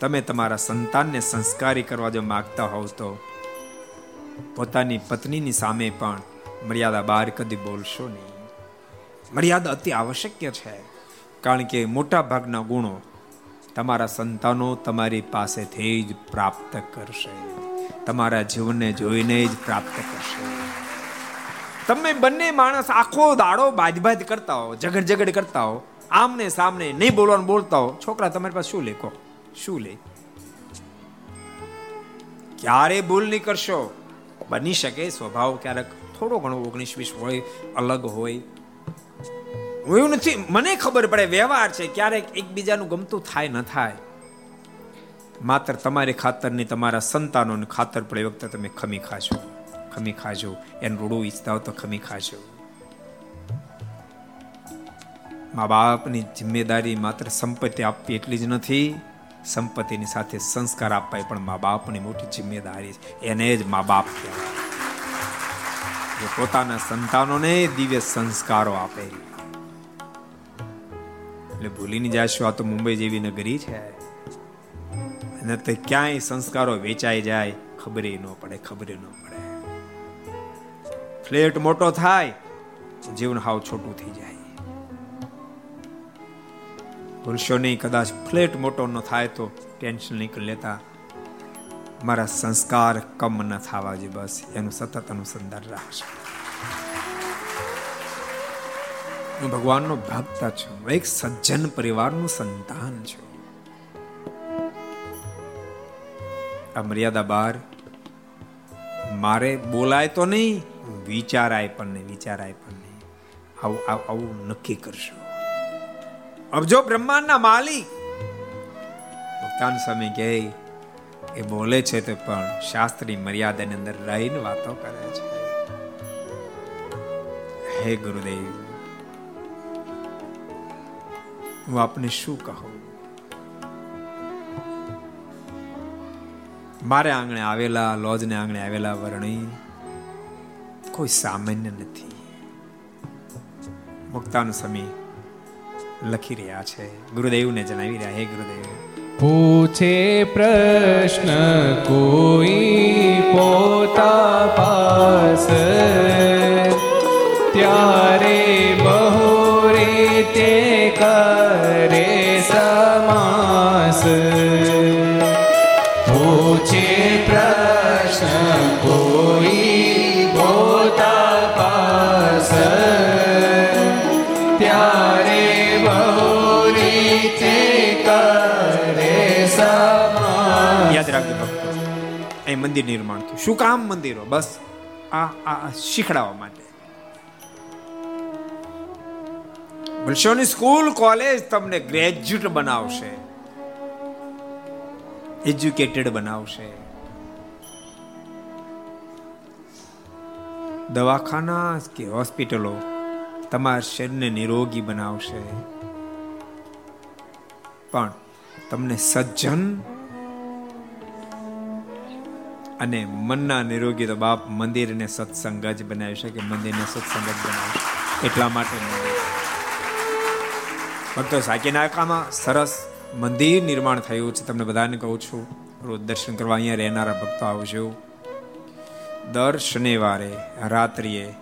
તમે તમારા સંતાનને સંસ્કારી કરવા જો માગતા હોવ તો પોતાની પત્નીની સામે પણ મર્યાદા બહાર કદી બોલશો નહીં. મર્યાદા અતિ આવશ્યક છે, કારણ કે મોટા ભાગના ગુણો તમારા સંતાનો તમારી પાસેથી જ પ્રાપ્ત કરશે. તમારા જીવનને જોઈને જ પ્રાપ્ત કરશે. તમે બંને માણસ આખો દાડો બાજબાજ કરતા હો ઝઘડ ઝઘડ કરતા હો, આમને સામને નહીં બોલવાનું બોલતા હો. છોકરા, તમારી પાસે શું લેખો? શું લે? ક્યારે ભૂલ નહીં કરશો? બની શકે સ્વભાવ ક્યારેક. થોડો ઘણો ઓગણીસ વીસ હોય, અલગ હોય. એવું નથી, મને ખબર પડે, વ્યવહાર છે. ક્યારેક એકબીજાનું ગમતું થાય, ન થાય. માત્ર તમારી ખાતરની, તમારા સંતાનોને ખાતર વખતે તમે ખમી ખાશો. ખમી ખાજો. એનું રૂડું ઈચ્છતા હો તો ખમી ખાજો. મા બાપની જિમ્મેદારી માત્ર સંપત્તિ આપવી એટલી જ નથી, સંપત્તિની સાથે સંસ્કાર આપવા પણ મા બાપની મોટી જિમ્મેદારી છે. એને જ મા બાપ કહેવાય પોતાના સંતાનોને દિવ્ય સંસ્કારો આપે. એટલે ભૂલી નહીં જાશો, આ તો મુંબઈ જેવી નગરી છે. અને તે ક્યાંય સંસ્કારો વેચાઈ જાય, ખબરે ન પડે, ખબરે ન પડે. ફ્લેટ મોટો થાય, જીવન હાવ છોટું થઈ જાય. પુરુષોની કદાચ ફ્લેટ મોટો ન થાય તો ટેન્શન નહીં લેતા. મારા સંસ્કાર કમ ન થવા જોઈએ, બસ એનું સતત અનુસંધાન રાખશે હું ભગવાનનો ભક્ત છું એક સજ્જન પરિવારનું સંતાન છું. આ મર્યાદા બાર, મારે બોલાય તો નહીં વિચારાય પણ નહીં વિચારાય પણ નહીં. આવું આવું નક્કી કરશો. અબજો બ્રહ્માંડના માલિક. ભક્તાન સ્વામી કહે, એ બોલે છે તો પણ શાસ્ત્રી મર્યાદાની અંદર રહીને વાતો કરે છે. હે ગુરુદેવ, હું આપને શું કહું? મારે આંગણે આવેલા, લોજને આંગણે આવેલા વર્ણી કોઈ સામાન્ય નથી. મુક્તાનું સમી લખી રહ્યા છે. ગુરુદેવને જણાવી રહ્યા હે ગુરુદેવ. પૂછે પ્રશ્ન કોઈ પોતા પાસ. ત્યારે અહીં મંદિર નિર્માણ થયું. શું કામ મંદિરો? બસ આ આ શીખડાવવા માટે. ભલશોની સ્કૂલ, કોલેજ તમને ગ્રેજ્યુએટ બનાવશે. એજ્યુકેટેડ બનાવશે. દવાખાના કે હોસ્પિટલો તમારા શરીરને નિરોગી બનાવશે. પણ તમને સજ્જન અને મનના નિરોગી તો બાપ મંદિરને સત્સંગ જ બનાવી શકે, મંદિરને સત્સંગ જ બનાવી એટલા માટે ભક્તો સાકીનાકામાં સરસ મંદિર નિર્માણ થયું છે. તમને બધાને કહું છું, રોજ દર્શન કરવા અહીંયા રહેનારા ભક્તો આવજો. દર શનિવારે રાત્રિએ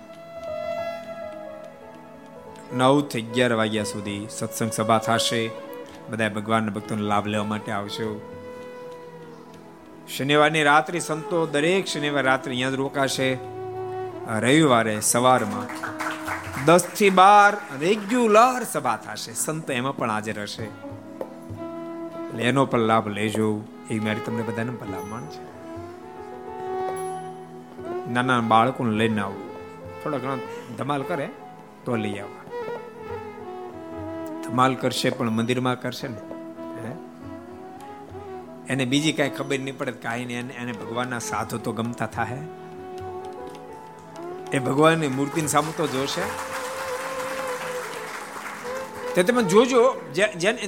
નવથી અગિયાર વાગ્યા સુધી સત્સંગ સભા થશે. બધા ભગવાનના ભક્તોનો લાભ લેવા માટે આવશો શનિવારની રાત્રિ સંતો દરેક શનિવાર રાત્રિ અહીંયા જ રોકાશે. રવિવારે સવારમાં દસથી બાર રેગ્યુલર સભા થશે. સંતો એમાં પણ હાજર હશે. એટલે એનો પણ લાભ લેજો. એ મારી તમને બધાને પણ લાભ છે. નાના બાળકોને લઈને આવું. થોડા ઘણા ધમાલ કરે, તો લઈ આવવા ધમાલ કરશે પણ મંદિરમાં કરશે ને? એને બીજી કાંઈ ખબર નહીં પડે કાંઈ નહીં. એને ભગવાનના સાધુ તો ગમતા થાય એ ભગવાનની મૂર્તિની સામે તો જોશે. તે તમે જોજો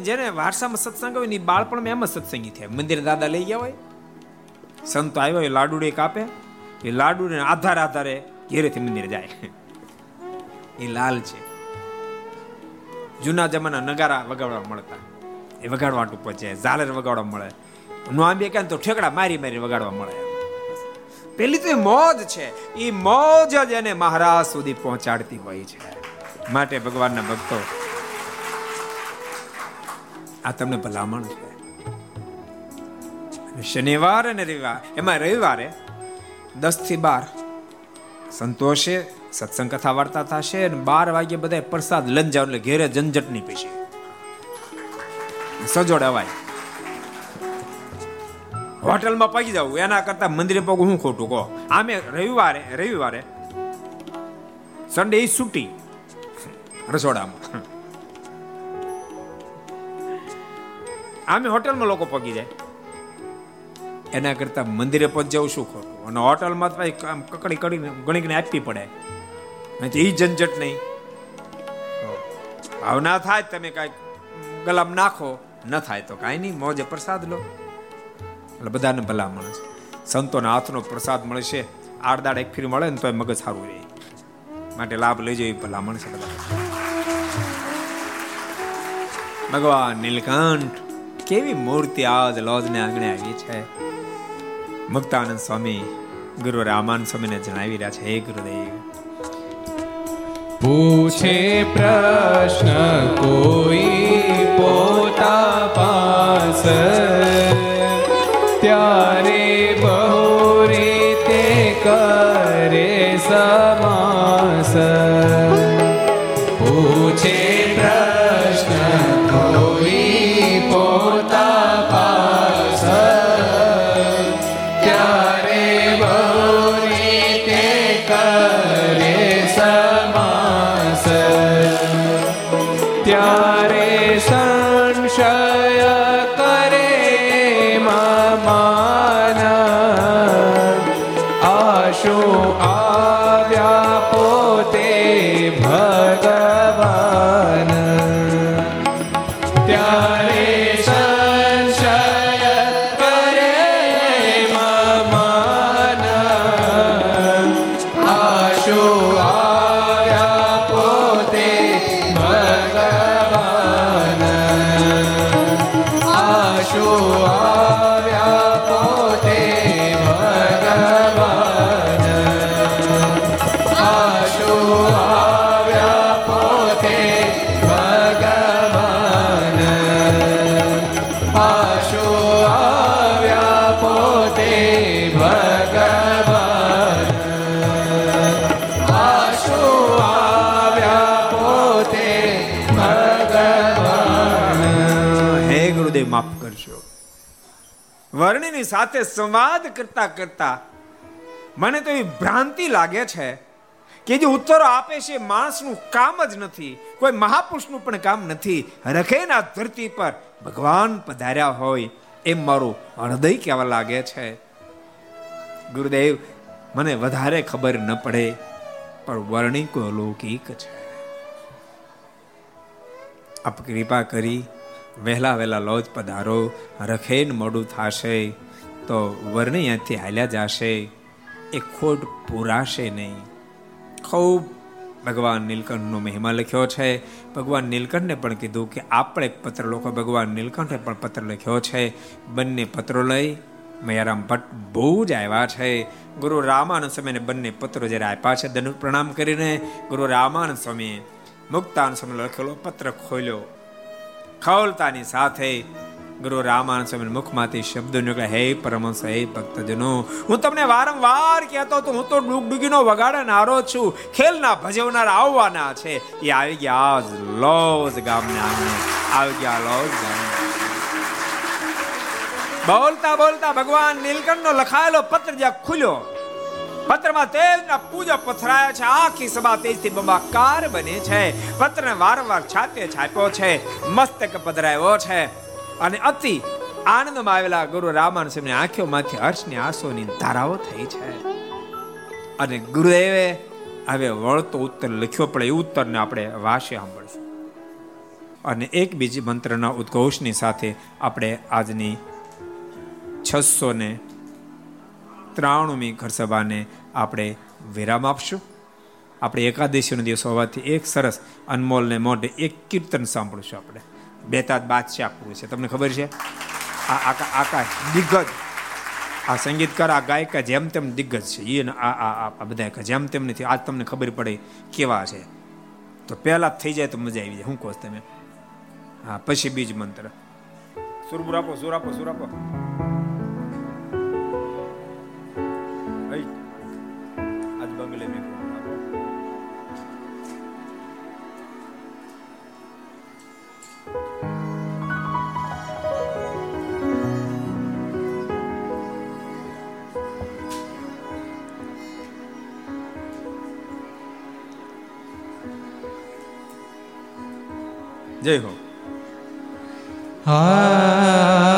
જેને વારસામાં સત્સંગ હોય ને બાળપણમાં એમ જ સત્સંગી થાય. મંદિર દાદા લઈ ગયા હોય, સંતો આવ્યો એ લાડુડે કાપે એ લાડુને આધાર, આધારે ઘેરેથી મંદિર જાય. એ લાલ છે. જૂના જમાના નગારા વગાડવા મળતા. એ વગાડવા ઉપર છે. ઝાલર વગાડવા મળે. નો આંબે કાન તો ઠેકડા મારી મારી વગાડવા મળે. પેલી તો મોજ છે. એ મોજ જ એને મહારાજ સુધી પહોંચાડતી હોય છે. માટે ભગવાનના ભક્તો, આ તમને ભલામણ છે. શનિવાર અને રવિવાર, એમાં રવિવારે દસથી બાર સંતોષે, સત્સંગ કથા વાર્તા થશે અને બાર વાગે બધા પ્રસાદ લંજાવ એટલે ઘેરે ઝંઝટ નહીં પીશે સજોડ અવાય. હોટલમાં પગી જવું એના કરતા મંદિરે પગું હું ખોટું કહો? આમે રવિવારે રવિવારે સન્ડે છૂટી. રસોડામાં. આમે હોટલમાં લોકો પગી જાય. એના કરતા મંદિરે પહોંચવું શું ખોટું? અને હોટલમાં તો આમ કકડી કડીને ગણીને આપવી પડે. એ ઝંઝટ નહીં. ભાવના થાય તમે કાંઈક ગલામ નાખો. ન થાય તો કાંઈ નહીં. મોજે પ્રસાદ લો. એટલે બધાને ભલામણ છે. સંતોના હાથનો પ્રસાદ મળશે આડદાડ એક ફીર મળે ને તો મગજ સારું રહે. માટે લાભ લઈ એ ભલામણ છે બધા. ભગવાન નીલકંઠ, કેવી મૂર્તિ આજ લોજને આંગણે આવી છે? મુક્તાનંદ સ્વામી ગુરુ રામાન સ્વામીને જણાવી રહ્યા છે, હે ગુરુદેવ. પૂછે પ્રશ્ન કોઈ પોતા પાસ. ત્યારે બહુ રીતે કરે સાથે સંવાદ કરતા કરતા મને તો એ ભ્રાંતિ લાગે છે કે જે ઉત્તરો આપે છે માણસનું કામ જ નથી. કોઈ મહાપુરુષનું પણ કામ નથી. રખેના ધરતી પર ભગવાન પધાર્યા હોય એમ મારું હૃદય કહેવા લાગે છે. ગુરુદેવ, મને વધારે ખબર ન પડે, પણ વર્ણિ કોઈ અલૌકિક છે. આપ કૃપા કરી વહેલા વહેલા લોજ પધારો. રખેન મોડું થશે. તો વર્ણિ અહીંયાથી હાલ્યા જશે. એ ખોટ પૂરાશે નહીં. ખૂબ ભગવાન નીલકંઠનો મહિમા લખ્યો છે. ભગવાન નીલકંઠને પણ કીધું કે આપણે પત્ર લોકો ભગવાન નીલકંઠે પણ પત્ર લખ્યો છે. બંને પત્રો લઈ મયારામ ભટ્ટ બહુ જ આવ્યા છે. ગુરુ રામાનંદ સ્વામીને બંને પત્રો જ્યારે આપ્યા છે દંડ પ્રણામ કરીને ગુરુ રામાનંદ સ્વામીએ મુક્તાન સ્વામી લખેલો પત્ર ખોલ્યો. ખોલતાની સાથે ગુરુ રામાન સ્વામી મુખમાંથી શબ્દ નીકળે, હે પરમહંસ, હે ભક્તજનો, હું તમને વારંવાર કહેતો તો હું તો ડુગડુગીનો વગાડનારો છું, ખેલના, ભજવનાર, આવવાના છે. એ આવી ગયા લોજ ગામને આંગણે આવી ગયા લોજ ગામને બોલતા બોલતા ભગવાન નીલકંઠનો લખાયેલો પત્ર જ્યાં ખુલ્યો, પત્રમાં તેજના પૂજા પથરાયા છે, આખી સભા તેજથી બબાકાર બને છે. પત્રને વારંવાર છાતે છાપ્યો છે, મસ્તક પધરાયો છે. અને અતિ આનંદમાં આવેલા ગુરુ રામાન સિંહની આંખોમાંથી હર્ષની આંસુની ધારાઓ થઈ છે. અને ગુરુદેવે હવે વળતો ઉત્તર લખ્યો પડે એ ઉત્તરને આપણે વાસે સાંભળશું. અને એક બીજી મંત્રના ઉદ્ઘોષની સાથે આપણે આજની છસો ને ત્રાણુમી ઘરસભાને આપણે વિરામ આપશું. આપણે એકાદશીનો દિવસ હોવાથી એક સરસ અનમોલને મોઢે એક કીર્તન સાંભળશું આપણે. બેતાદ બાદશાહ આપવું છે. તમને ખબર છે? આ આકાશ દિગ્ગજ. આ સંગીતકાર, આ ગાયકા જેમ તેમ દિગ્ગજ છે. એ આ આ આ બધા જેમ તેમ નથી. આજ તમને ખબર પડે કેવા છે. તો પહેલા થઈ જાય તો મજા આવી જાય. હું કહો તમે? હા, પછી બીજ મંત્ર. સુરબુર આપો, સુર આપો સુર આપો. જય હો. आज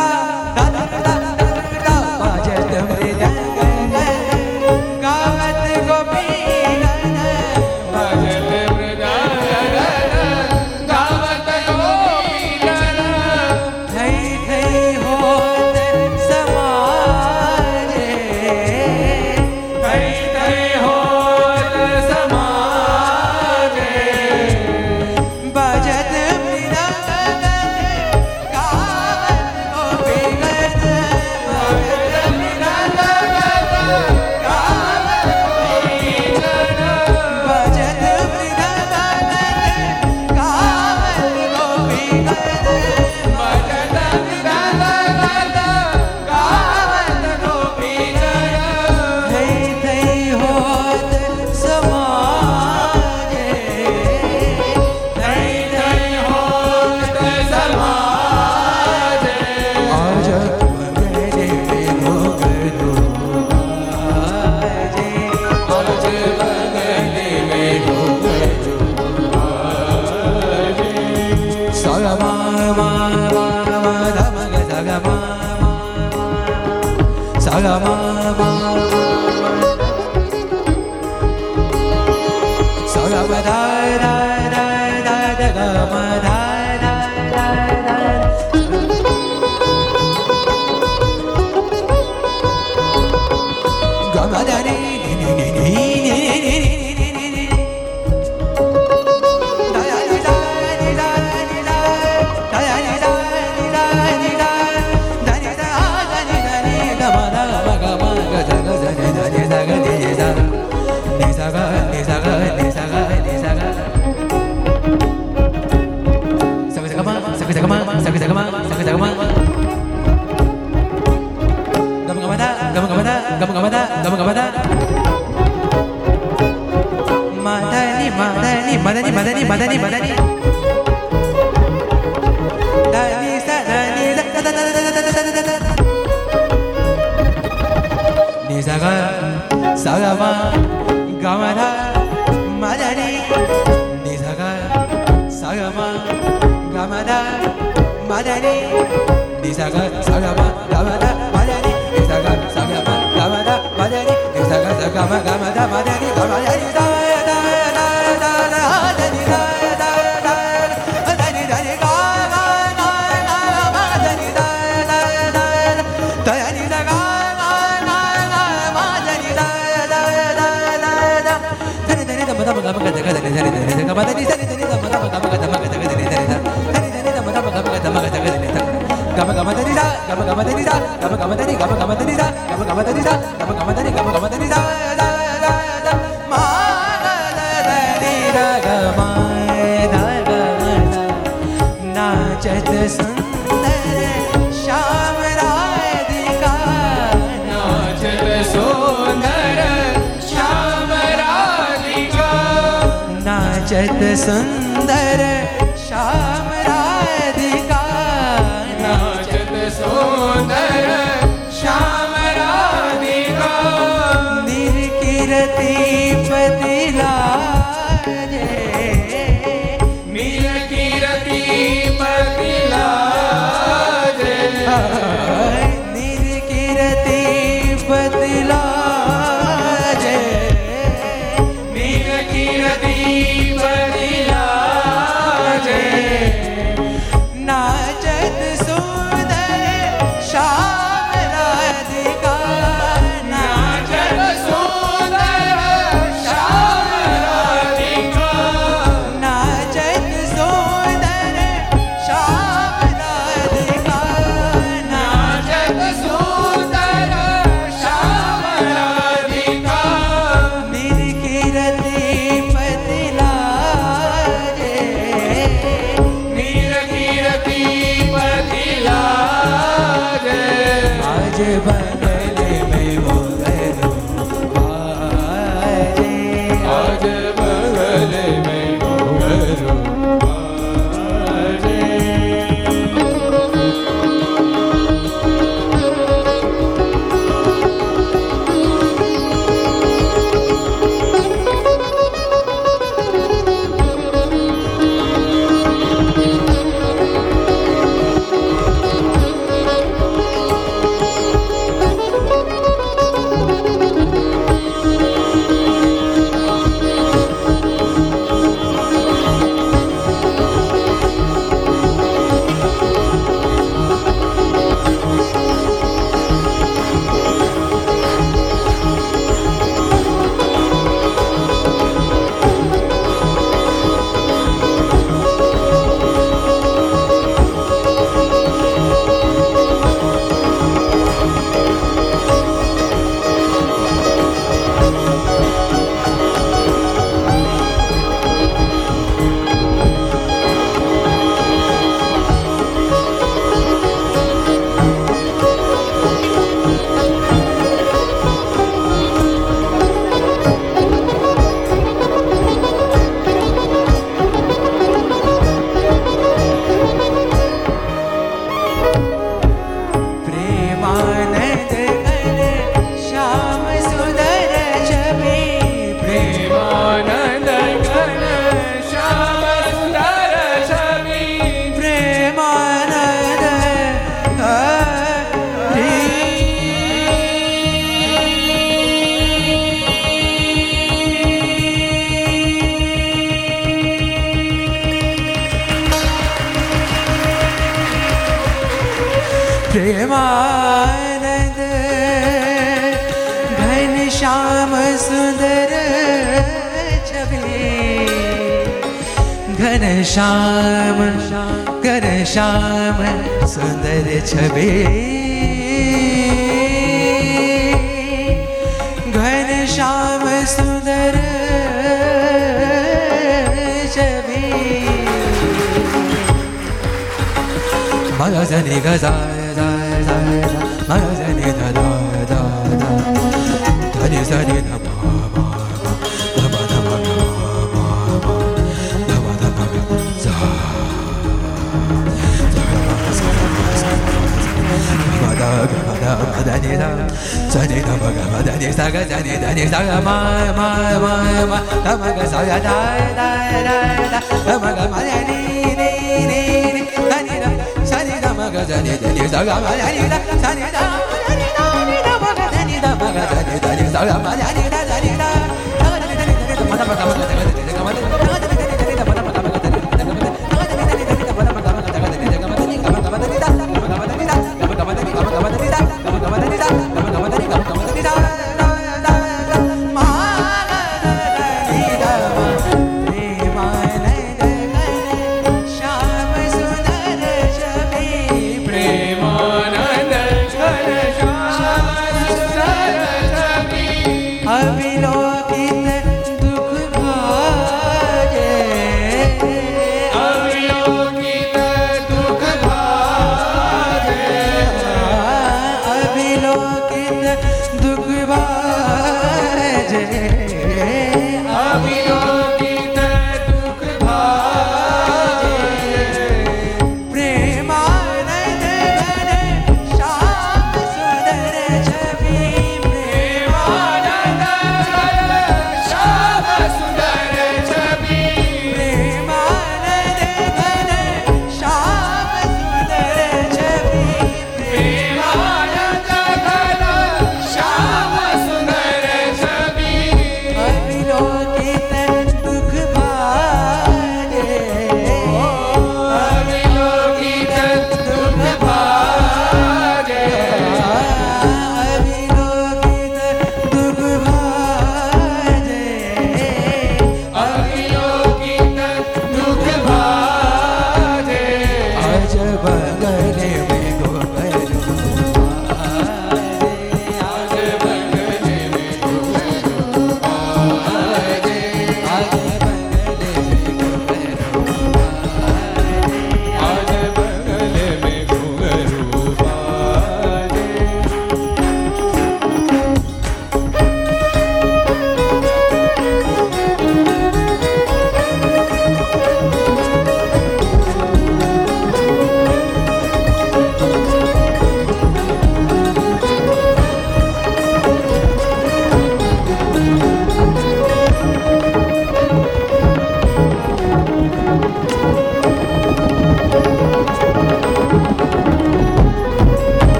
Gama gama da da, gama gama da da, gama gama da da, gama gama da da, gama gama da da, gama gama da da. સુંદર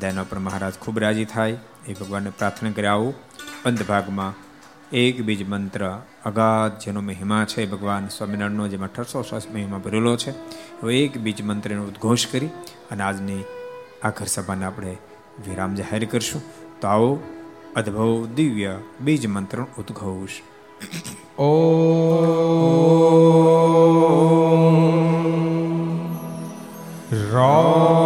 બધા એના પર મહારાજ ખૂબ રાજી થાય. એ ભગવાનને પ્રાર્થના કરી, આવું, અંત ભાગમાં એક બીજ મંત્ર અગાધ જેનો મહિમા છે, ભગવાન સ્વામિનારાયણનો, જેમાં અઠારસો શ્વાસ મહિમા ભરેલો છે હવે એક બીજ મંત્રનો ઉદ્ઘોષ કરી અને આજની આખર સભાને આપણે વિરામ જાહેર કરશું. તો આવો, અદભવ દિવ્ય બીજ મંત્રનો ઉદ્ઘોષ. પત્રે